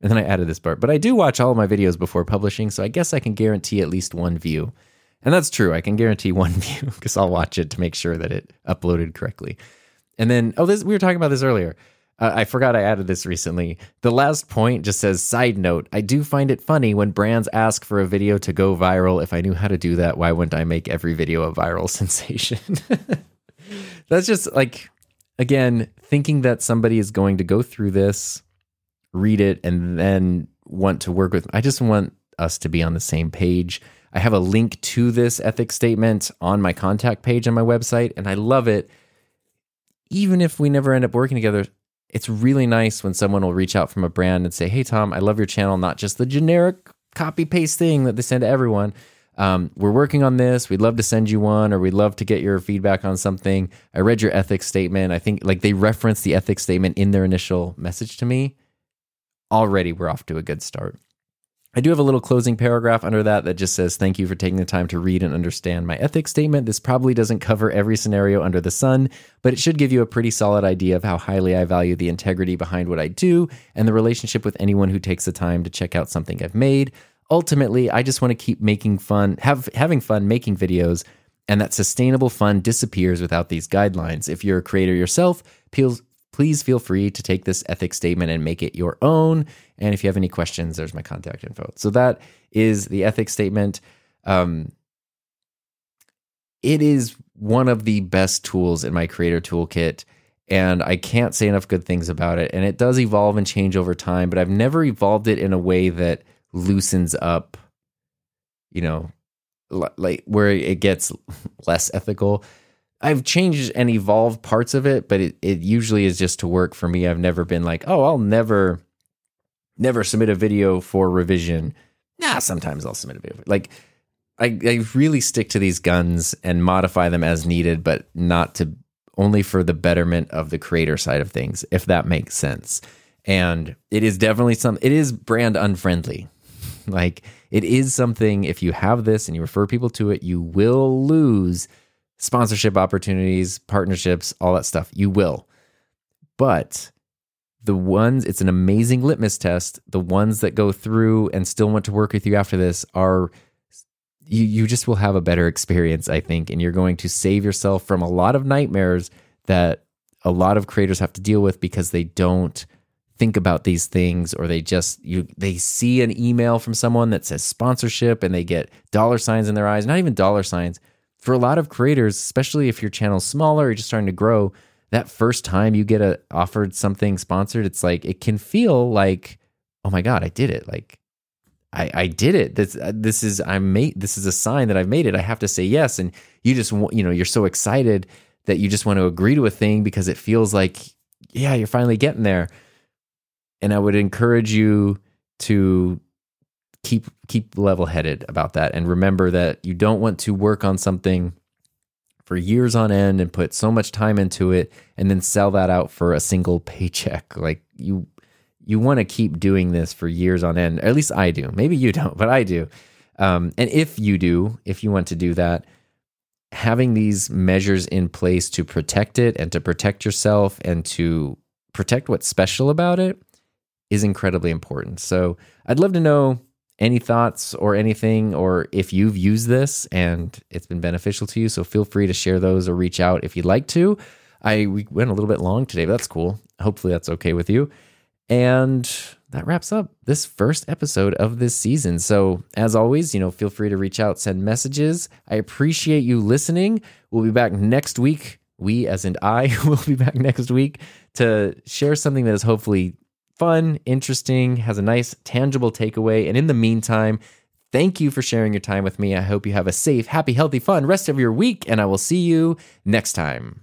And then I added this part, but I do watch all of my videos before publishing, so I guess I can guarantee at least one view. And that's true. I can guarantee one view because I'll watch it to make sure that it uploaded correctly. And then, oh, this we were talking about this earlier. Uh, I forgot I added this recently. The last point just says side note. I do find it funny when brands ask for a video to go viral. If I knew how to do that, why wouldn't I make every video a viral sensation? That's just like, again, thinking that somebody is going to go through this, read it, and then want to work with. I just want us to be on the same page. I have a link to this ethics statement on my contact page on my website, and I love it even if we never end up working together, it's really nice when someone will reach out from a brand and say, Hey, Tom, I love your channel, not just the generic copy paste thing that they send to everyone. Um, we're working on this. We'd love to send you one, or we'd love to get your feedback on something. I read your ethics statement. I think like they reference the ethics statement in their initial message to me. Already, we're off to a good start. I do have a little closing paragraph under that that just says, Thank you for taking the time to read and understand my ethics statement. This probably doesn't cover every scenario under the sun, but it should give you a pretty solid idea of how highly I value the integrity behind what I do and the relationship with anyone who takes the time to check out something I've made. Ultimately, I just want to keep making fun, have having fun making videos, and that sustainable fun disappears without these guidelines. If you're a creator yourself, please feel free to take this ethics statement and make it your own. And if you have any questions, there's my contact info. So that is the ethics statement. Um, it is one of the best tools in my creator toolkit. And I can't say enough good things about it. And it does evolve and change over time, but I've never evolved it in a way that loosens up, you know, like where it gets less ethical I've changed and evolved parts of it, but it, it usually is just to work for me. I've never been like, oh, I'll never, never submit a video for revision. Nah, sometimes I'll submit a video. Like, I, I really stick to these guns and modify them as needed, but not to only for the betterment of the creator side of things, if that makes sense. And it is definitely some, it is brand unfriendly. Like, it is something, if you have this and you refer people to it, you will lose sponsorship opportunities, partnerships, all that stuff. You will. But the ones, it's an amazing litmus test. The ones that go through and still want to work with you after this are you you just will have a better experience, I think, and you're going to save yourself from a lot of nightmares that a lot of creators have to deal with because they don't think about these things or they just you they see an email from someone that says sponsorship and they get dollar signs in their eyes, not even dollar signs. For a lot of creators, especially if your channel's smaller or just starting to grow, that first time you get a offered something sponsored, it's like it can feel like, oh my god, I did it! Like I, I did it. This uh, this is I'm made. This is a sign that I've made it. I have to say yes. And you just you know you're so excited that you just want to agree to a thing because it feels like yeah you're finally getting there. And I would encourage you to keep keep level headed about that and remember that you don't want to work on something for years on end and put so much time into it and then sell that out for a single paycheck. Like you you want to keep doing this for years on end. At least I do. Maybe you don't, but I do. Um, and if you do, if you want to do that, having these measures in place to protect it and to protect yourself and to protect what's special about it is incredibly important. So I'd love to know any thoughts or anything, or if you've used this and it's been beneficial to you. So feel free to share those or reach out if you'd like to. I we went a little bit long today, but that's cool. Hopefully that's okay with you. And that wraps up this first episode of this season. So, as always, you know, feel free to reach out, send messages. I appreciate you listening. We'll be back next week. We, as in I, will be back next week to share something that is hopefully fun, interesting, has a nice, tangible takeaway. And in the meantime, thank you for sharing your time with me. I hope you have a safe, happy, healthy, fun rest of your week, and I will see you next time.